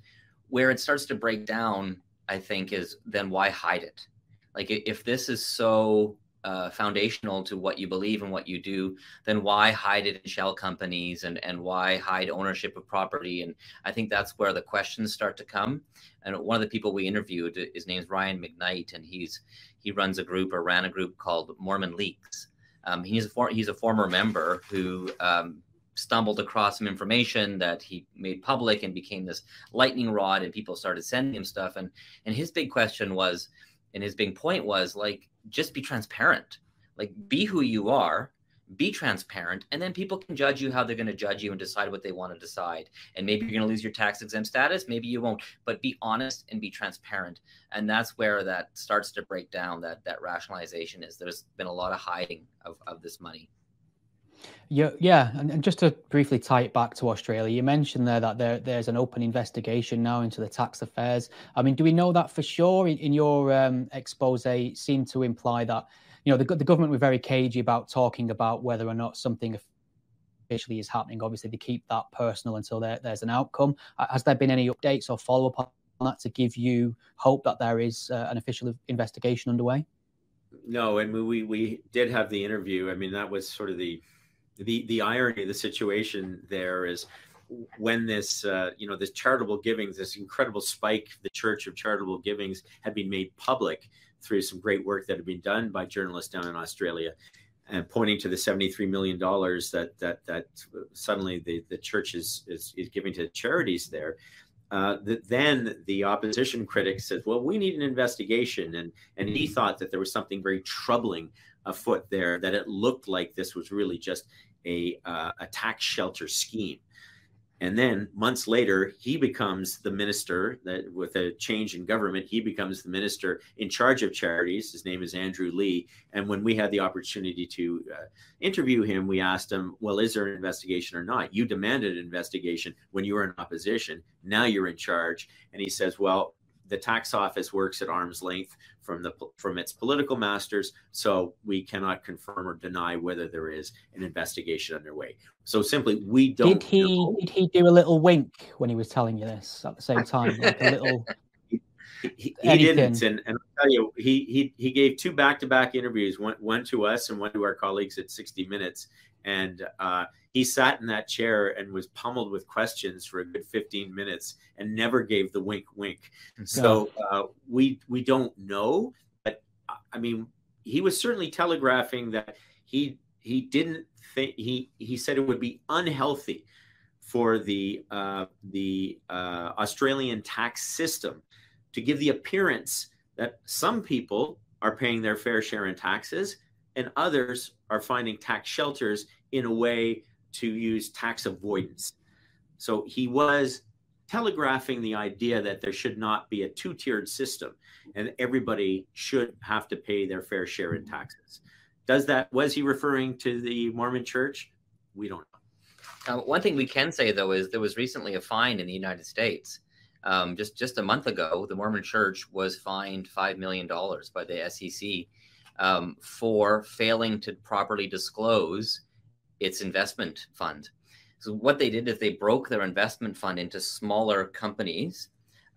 Where it starts to break down i think is then why hide it? Like if this is so uh, foundational to what you believe and what you do, then why hide it in shell companies and, and why hide ownership of property? And I think that's where the questions start to come. And one of the people we interviewed, his name's Ryan McKnight, and he's he runs a group or ran a group called Mormon Leaks. Um, he's a for, he's a former member who um, stumbled across some information that he made public and became this lightning rod, and people started sending him stuff. And and his big question was, and his big point was like just be transparent. Like be who you are be transparent and then people can judge you how they're going to judge you and decide what they want to decide. And maybe you're going to lose your tax exempt status maybe you won't but be honest and be transparent. And that's where that starts to break down that that rationalization is. There's been a lot of hiding of, of this money yeah, yeah, and, and, just to briefly tie it back to Australia, you mentioned there that there there's an open investigation now into the tax affairs. I mean, do we know that for sure? In, in your um, expose, seemed to imply that you know the the government were very cagey about talking about whether or not something officially is happening. Obviously, they keep that personal until there, there's an outcome. Has there been any updates or follow up on that to give you hope that there is uh, an official investigation underway? No, and we we did have the interview. I mean, that was sort of the the the irony of the situation. There is when this uh, you know this charitable givings, this incredible spike, the Church of Charitable Givings had been made public through some great work that had been done by journalists down in Australia and pointing to the 73 million dollars that that that suddenly the the church is is, is giving to charities there uh, the, then the opposition critic said well we need an investigation and and he thought that there was something very troubling afoot there that it looked like this was really just a uh, a tax shelter scheme and then months later, he becomes the minister that with a change in government, he becomes the minister in charge of charities. His name is Andrew Leigh. And when we had the opportunity to uh, interview him, we asked him, Well, is there an investigation or not? You demanded an investigation when you were in opposition. Now you're in charge. And he says, Well, the tax office works at arm's length from the from its political masters, so we cannot confirm or deny whether there is an investigation underway. So simply, we don't. Did he know. did he do a little wink when he was telling you this at the same time, like a little? He, he didn't, and, and I'll tell you, he he he gave two back-to-back interviews, one one to us and one to our colleagues at 60 Minutes, and uh, he sat in that chair and was pummeled with questions for a good 15 minutes and never gave the wink wink. So uh, we we don't know but i mean he was certainly telegraphing that he he didn't think he he said it would be unhealthy for the uh, the uh, australian tax system to give the appearance that some people are paying their fair share in taxes and others are finding tax shelters in a way to use tax avoidance. So he was telegraphing the idea that there should not be a two tiered system and everybody should have to pay their fair share in taxes. Does that, was he referring to the Mormon church? We don't know. Uh, one thing we can say though is there was recently a fine in the United States. Um, just just a month ago, the Mormon Church was fined five million dollars by the SEC um, for failing to properly disclose its investment fund. So what they did is they broke their investment fund into smaller companies,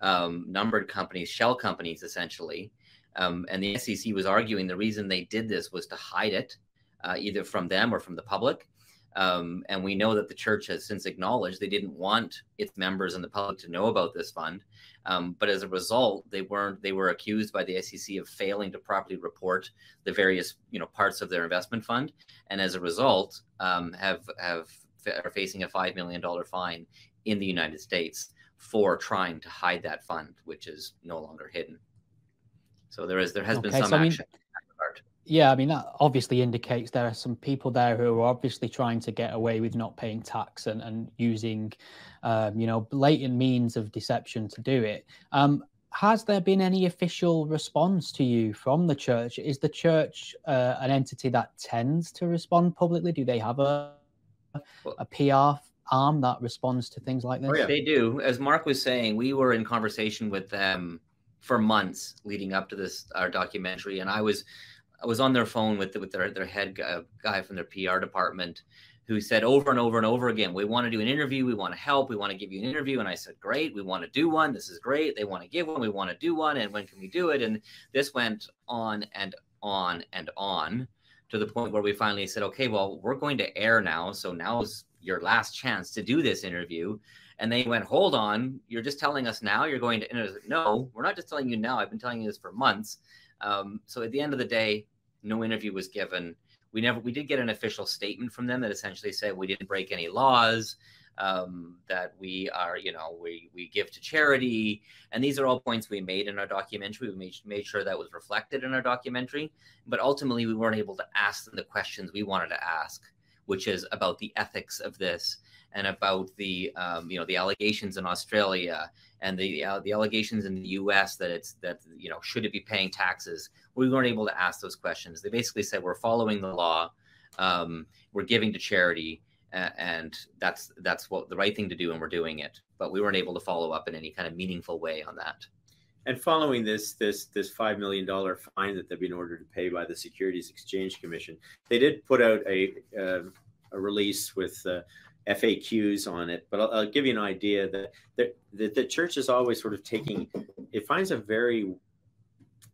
um, numbered companies, shell companies, essentially. Um, and the SEC was arguing the reason they did this was to hide it, uh, either from them or from the public. Um, and we know that the church has since acknowledged they didn't want its members and the public to know about this fund. Um, but as a result, they weren't. They were accused by the SEC of failing to properly report the various, you know, parts of their investment fund, and as a result, um, have have are facing a five million dollar fine in the United States for trying to hide that fund, which is no longer hidden. So there is there has okay, been some so action. I mean, yeah, I mean that obviously indicates there are some people there who are obviously trying to get away with not paying tax and, and using, um, you know, blatant means of deception to do it. Um, has there been any official response to you from the church? Is the church uh, an entity that tends to respond publicly? Do they have a a PR arm that responds to things like this? Oh, yeah. They do. As Mark was saying, we were in conversation with them for months leading up to this our documentary, and I was I was on their phone with with their their head guy, guy from their PR department who said over and over and over again, "We want to do an interview. We want to help. We want to give you an interview." And I said, "Great. We want to do one. This is great. They want to give one. We want to do one. And when can we do it?" And this went on and on and on to the point where we finally said, "Okay, well, we're going to air now. So now's your last chance to do this interview." And they went, "Hold on. You're just telling us now. You're going to." No, we're not just telling you now. I've been telling you this for months. Um, so at the end of the day, no interview was given. We never we did get an official statement from them that essentially said we didn't break any laws, um, that we are you know we we give to charity, and these are all points we made in our documentary. We made made sure that was reflected in our documentary, but ultimately we weren't able to ask them the questions we wanted to ask, which is about the ethics of this and about the um, you know the allegations in Australia and the uh, the allegations in the U.S. that it's that you know should it be paying taxes? We weren't able to ask those questions. They basically said we're following the law, um, we're giving to charity, and that's that's what the right thing to do, and we're doing it. But we weren't able to follow up in any kind of meaningful way on that. And following this this this five million dollar fine that they've been ordered to pay by the Securities Exchange Commission, they did put out a uh, a release with uh, FAQs on it, but I'll, I'll, give you an idea that, that, that the church is always sort of taking. It finds a very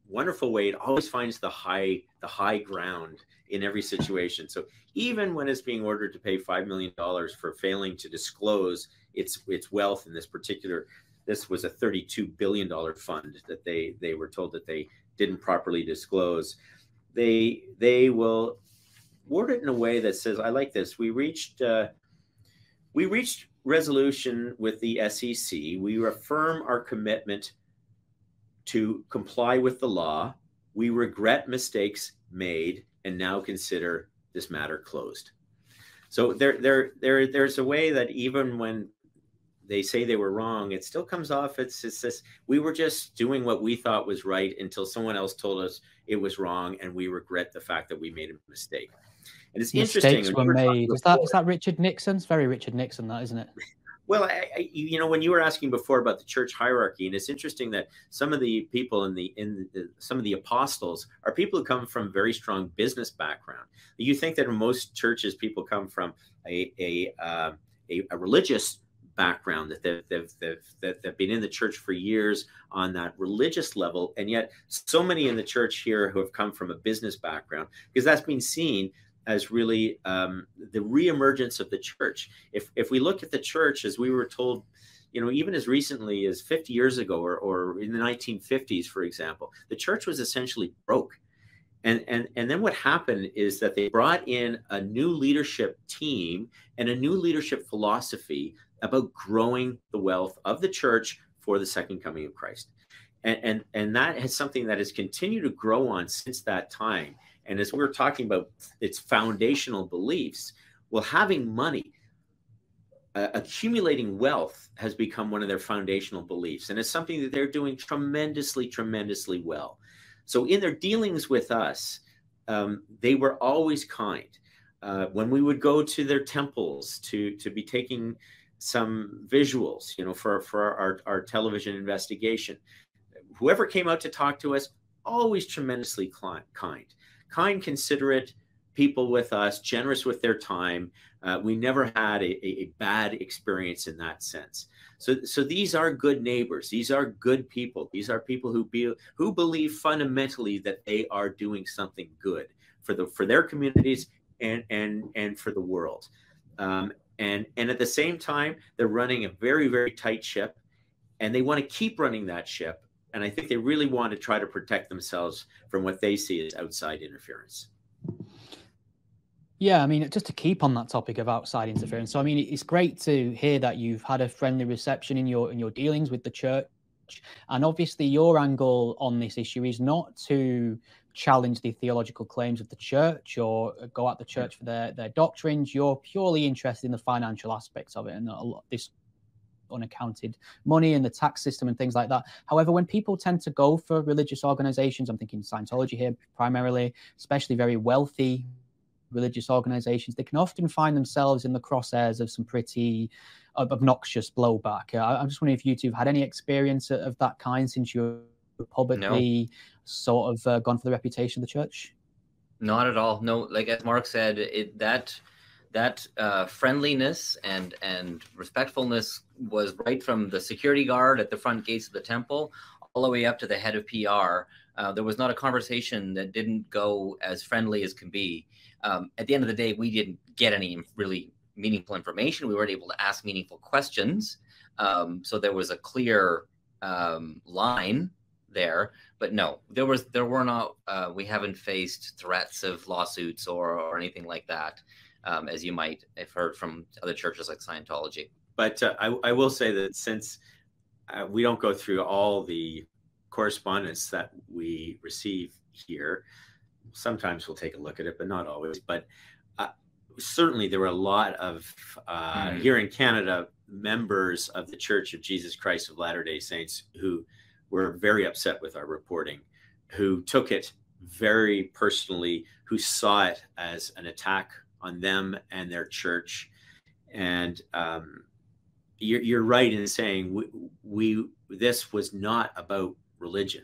wonderful way. It always finds the high the high ground in every situation. So even when it's being ordered to pay five million dollars for failing to disclose its its wealth in this particular, this was a thirty two billion dollar fund that they they were told that they didn't properly disclose. They they will word it in a way that says, "I like this." We reached. Uh, we reached resolution with the SEC. We affirm our commitment to comply with the law. We regret mistakes made and now consider this matter closed. So there, there, there, there's a way that even when they say they were wrong, it still comes off. It's, it's this, we were just doing what we thought was right until someone else told us it was wrong, and we regret the fact that we made a mistake. And it's Mistakes interesting. were made. Is that is that Richard Nixon's? Very Richard Nixon, that isn't it? Well, I, I, you know, when you were asking before about the church hierarchy, and it's interesting that some of the people in the in the, some of the apostles are people who come from very strong business background. You think that in most churches, people come from a a uh, a, a, religious background that they've, they've, they've, they've been in the church for years on that religious level, and yet so many in the church here who have come from a business background because that's been seen as really um, the reemergence of the church. If if we look at the church as we were told, you know, even as recently as 50 years ago, or, or in the 1950s, for example, the church was essentially broke. And, and, and then what happened is that they brought in a new leadership team and a new leadership philosophy about growing the wealth of the church for the second coming of Christ. And, and, and that is something that has continued to grow on since that time. And as we are talking about its foundational beliefs, well, having money, uh, accumulating wealth has become one of their foundational beliefs. And it's something that they're doing tremendously, tremendously well. So in their dealings with us, um, they were always kind. Uh, when we would go to their temples to to be taking some visuals, you know, for for our, our television investigation, whoever came out to talk to us, always tremendously kind kind, considerate people with us, generous with their time. Uh, we never had a, a, bad experience in that sense. So, so these are good neighbors. These are good people. These are people who be, who believe fundamentally that they are doing something good for the for their communities and and and for the world. Um, and and at the same time, they're running a very very tight ship, and they want to keep running that ship and I think they really want to try to protect themselves from what they see as outside interference. Yeah, I mean, just to keep on that topic of outside interference. So, I mean, it's great to hear that you've had a friendly reception in your in your dealings with the church, and obviously, your angle on this issue is not to challenge the theological claims of the church or go at the church for their their doctrines. You're purely interested in the financial aspects of it, and a lot, this unaccounted money and the tax system and things like that. However, when people tend to go for religious organizations, I'm thinking Scientology here primarily, especially very wealthy religious organizations, they can often find themselves in the crosshairs of some pretty obnoxious blowback. I'm just wondering if you two have had any experience of that kind since you're publicly no. sort of uh, gone for the reputation of the church. Not at all. No, like as Mark said, it that that uh, friendliness and and respectfulness was right from the security guard at the front gates of the temple all the way up to the head of PR. Uh, there was not a conversation that didn't go as friendly as can be. Um, at the end of the day, we didn't get any really meaningful information. We weren't able to ask meaningful questions. Um, so there was a clear um, line there. But no, there was there were not. Uh, we haven't faced threats of lawsuits or or anything like that um, as you might have heard from other churches like Scientology. But uh, I, I, will say that since uh, we don't go through all the correspondence that we receive here, sometimes we'll take a look at it, but not always. But uh, certainly there were a lot of mm. here in Canada members of the Church of Jesus Christ of Latter day Saints who were very upset with our reporting, who took it very personally, who saw it as an attack on them and their church. And um, you're, you're, right in saying we, we this was not about religion.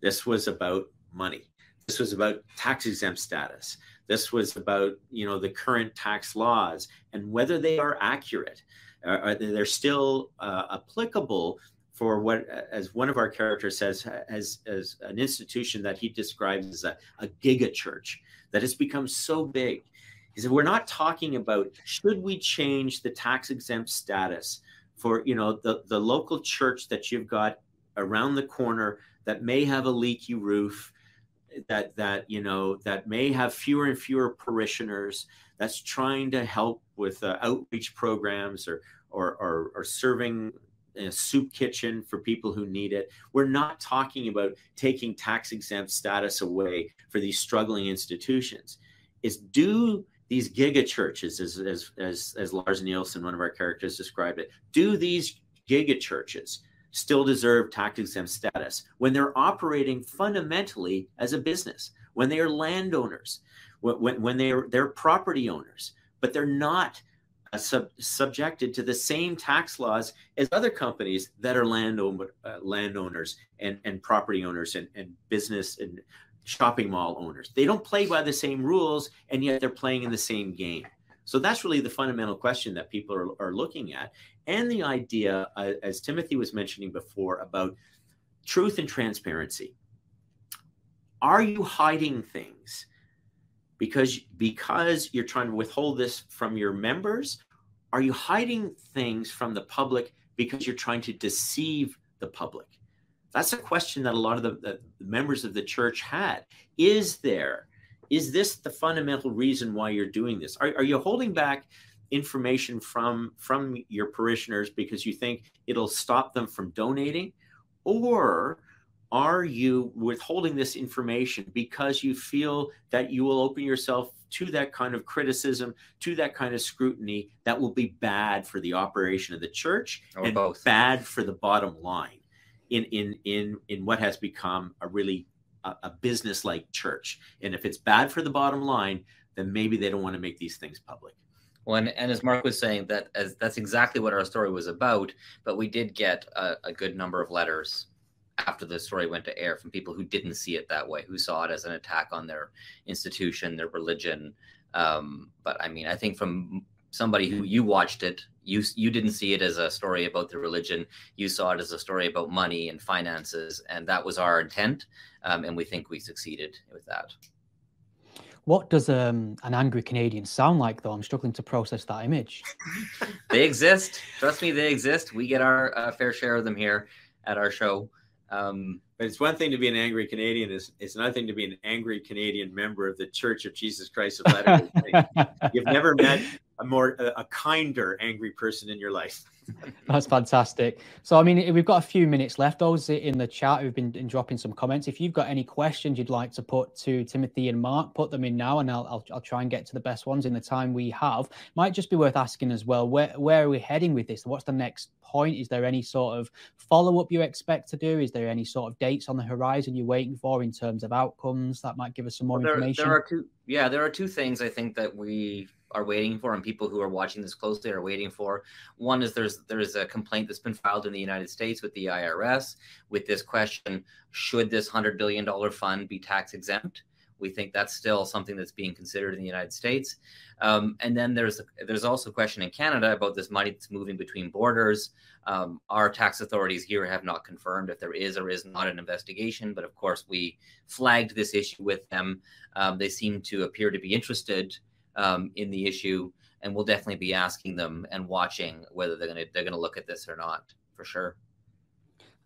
This was about money. This was about tax exempt status. This was about you know the current tax laws and whether they are accurate. Are, they're still uh, applicable for what, as one of our characters says, as, as an institution that he describes as a, a giga church that has become so big. He said, we're not talking about should we change the tax exempt status for you know the, the local church that you've got around the corner that may have a leaky roof that that you know that may have fewer and fewer parishioners that's trying to help with uh, outreach programs or or, or, or serving a soup kitchen for people who need it. We're not talking about taking tax exempt status away for these struggling institutions. Is do these giga churches, as, as, as, as Lars Nielsen, one of our characters, described it, do these giga churches still deserve tax exempt status when they're operating fundamentally as a business, when they are landowners, when, when they're, they're property owners, but they're not uh, sub, subjected to the same tax laws as other companies that are landowner, uh, landowners and, and property owners and, and business and shopping mall owners. They don't play by the same rules, and yet they're playing in the same game. So that's really the fundamental question that people are, are looking at. And the idea, uh, as Timothy was mentioning before, about truth and transparency. Are you hiding things because because you're trying to withhold this from your members? Are you hiding things from the public because you're trying to deceive the public? That's a question that a lot of the, the members of the church had. Is there, is this the fundamental reason why you're doing this? Are, are you holding back information from from your parishioners because you think it'll stop them from donating, or are you withholding this information because you feel that you will open yourself to that kind of criticism, to that kind of scrutiny that will be bad for the operation of the church or and both. bad for the bottom line? In in in in what has become a really a, a business like church. And if it's bad for the bottom line, then maybe they don't want to make these things public. Well, and, and as Mark was saying, that as that's exactly what our story was about. But we did get a, a good number of letters after the story went to air from people who didn't see it that way, who saw it as an attack on their institution, their religion. Um, but I mean, I think from somebody who you watched it you you didn't see it as a story about the religion you saw it as a story about money and finances and that was our intent um, and we think we succeeded with that. What does um, an angry canadian sound like though? I'm struggling to process that image. They exist. Trust me they exist. We get our uh, fair share of them here at our show. Um, but it's one thing to be an angry Canadian. It's, it's another thing to be an angry Canadian member of the Church of Jesus Christ of Latter-day Saints. You've never met a more a, a kinder angry person in your life. That's fantastic. So, I mean, we've got a few minutes left. Those in the chat who've been dropping some comments. If you've got any questions you'd like to put to Timothy and Mark, put them in now, and I'll, I'll, I'll try and get to the best ones in the time we have. Might just be worth asking as well. Where where are we heading with this? What's the next point? Is there any sort of follow up you expect to do? Is there any sort of dates on the horizon you're waiting for in terms of outcomes that might give us some more well, there, information? There are two. Yeah, there are two things I think that we are waiting for and people who are watching this closely are waiting for. One is there's there's a complaint that's been filed in the united states with the irs with this question should this 100 billion dollar fund be tax exempt? We think that's still something that's being considered in the united states. Um, and then there's there's also a question in canada about this money that's moving between borders. Um, our tax authorities here have not confirmed if there is or is not an investigation but of course we flagged this issue with them. Um, they seem to appear to be interested um, in the issue, and we'll definitely be asking them and watching whether they're going to they're going to look at this or not for sure.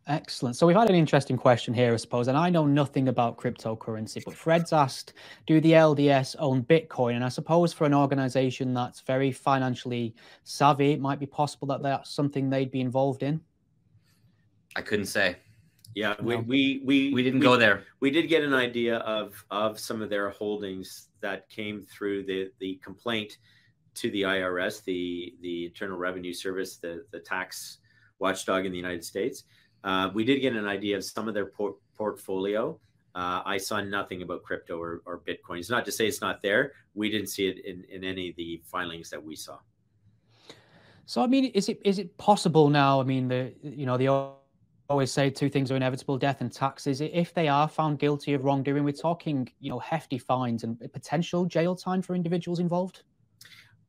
Excellent. So we've had an interesting question here, I suppose, and I know nothing about cryptocurrency, but Fred's asked, do the LDS own Bitcoin? And I suppose for an organization that's very financially savvy, it might be possible that that's something they'd be involved in. I couldn't say. Yeah, we we we, we didn't we, go there. We did get an idea of of some of their holdings that came through the the complaint to the IRS, the the Internal Revenue Service, the the tax watchdog in the United States. Uh, we did get an idea of some of their por- portfolio. Uh, I saw nothing about crypto or, or Bitcoin. It's not to say it's not there. We didn't see it in, in any of the filings that we saw. So, I mean, is it is it possible now? I mean, the you know the always say two things are inevitable death and taxes if they are found guilty of wrongdoing we're talking you know hefty fines and potential jail time for individuals involved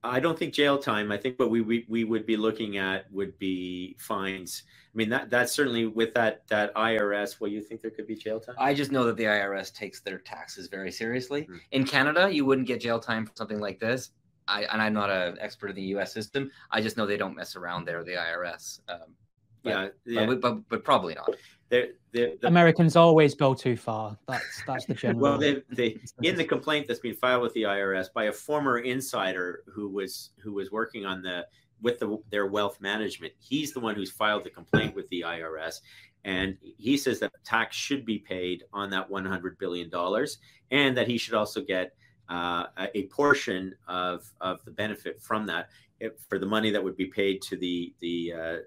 i don't think jail time i think what we, we, we would be looking at would be fines i mean that that's certainly with that that irs what you think there could be jail time i just know that the irs takes their taxes very seriously mm-hmm. in canada you wouldn't get jail time for something like this I, and I'm not an expert in the U.S. system. I just know they don't mess around there, the IRS. Um, but, yeah, yeah. But, but, but probably not. They're, they're, the, Americans always go too far. That's that's the general. well, they, they, in the complaint that's been filed with the IRS by a former insider who was who was working on the with the, their wealth management, he's the one who's filed the complaint with the IRS, and he says that tax should be paid on that 100 billion dollars, and that he should also get uh, a portion of of the benefit from that for the money that would be paid to the the uh,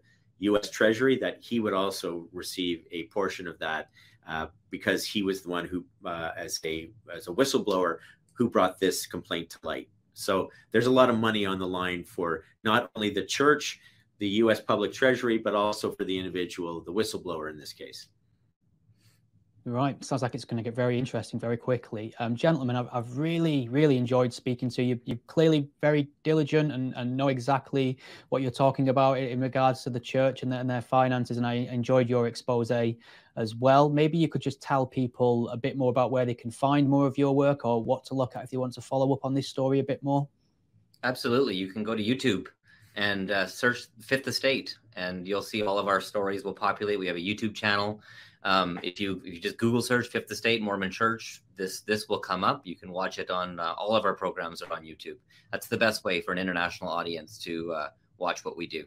U.S. Treasury that he would also receive a portion of that uh, because he was the one who, uh, as a as a whistleblower, who brought this complaint to light. So there's a lot of money on the line for not only the church, the U.S. Public Treasury, but also for the individual, the whistleblower in this case. Right. Sounds like it's going to get very interesting very quickly. Um, gentlemen, I've, I've, really, really enjoyed speaking to you. You're clearly very diligent and, and know exactly what you're talking about in regards to the church and, and their finances. And I enjoyed your expose as well. Maybe you could just tell people a bit more about where they can find more of your work or what to look at if they want to follow up on this story a bit more. Absolutely. You can go to YouTube and uh, search Fifth Estate, and you'll see all of our stories will populate. We have a YouTube channel. Um, if you if you just Google search Fifth Estate Mormon Church, this this will come up. You can watch it on uh, all of our programs are on YouTube. That's the best way for an international audience to uh, watch what we do.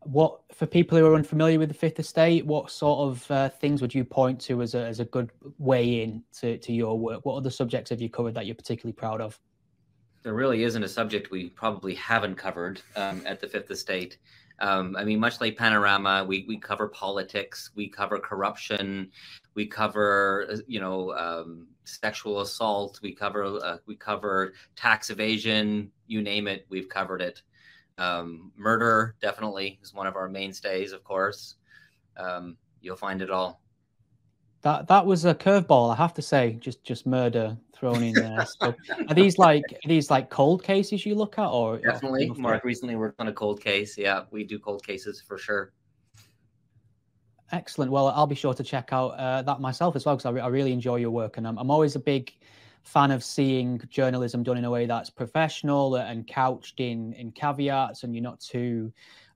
What for people who are unfamiliar with the Fifth Estate? What sort of uh, things would you point to as a as a good way in to to your work? What other subjects have you covered that you're particularly proud of? There really isn't a subject we probably haven't covered um, at the Fifth Estate. Um, I mean, much like Panorama, we, we cover politics, we cover corruption, we cover uh, you know um, sexual assault, we cover uh, we cover tax evasion, you name it, we've covered it. Um, murder definitely is one of our mainstays, of course. Um, you'll find it all. That that was a curveball, I have to say. Just just murder thrown in there. So are these like are these like cold cases you look at, or definitely? Or Mark recently worked on a cold case. Yeah, we do cold cases for sure. Excellent. Well, I'll be sure to check out uh, that myself as well because I, re- I, really enjoy your work, and I'm, I'm always a big fan of seeing journalism done in a way that's professional and couched in in caveats, and you're not too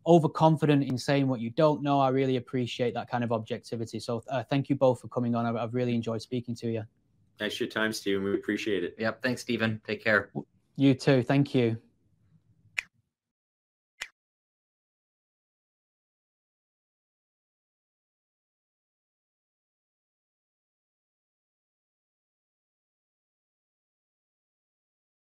overconfident in saying what you don't know. I really appreciate that kind of objectivity. So uh, thank you both for coming on. I've, I've, really enjoyed speaking to you. Thanks for your time, Stephen. We appreciate it. Yep. Thanks, Stephen. Take care. You too. Thank you.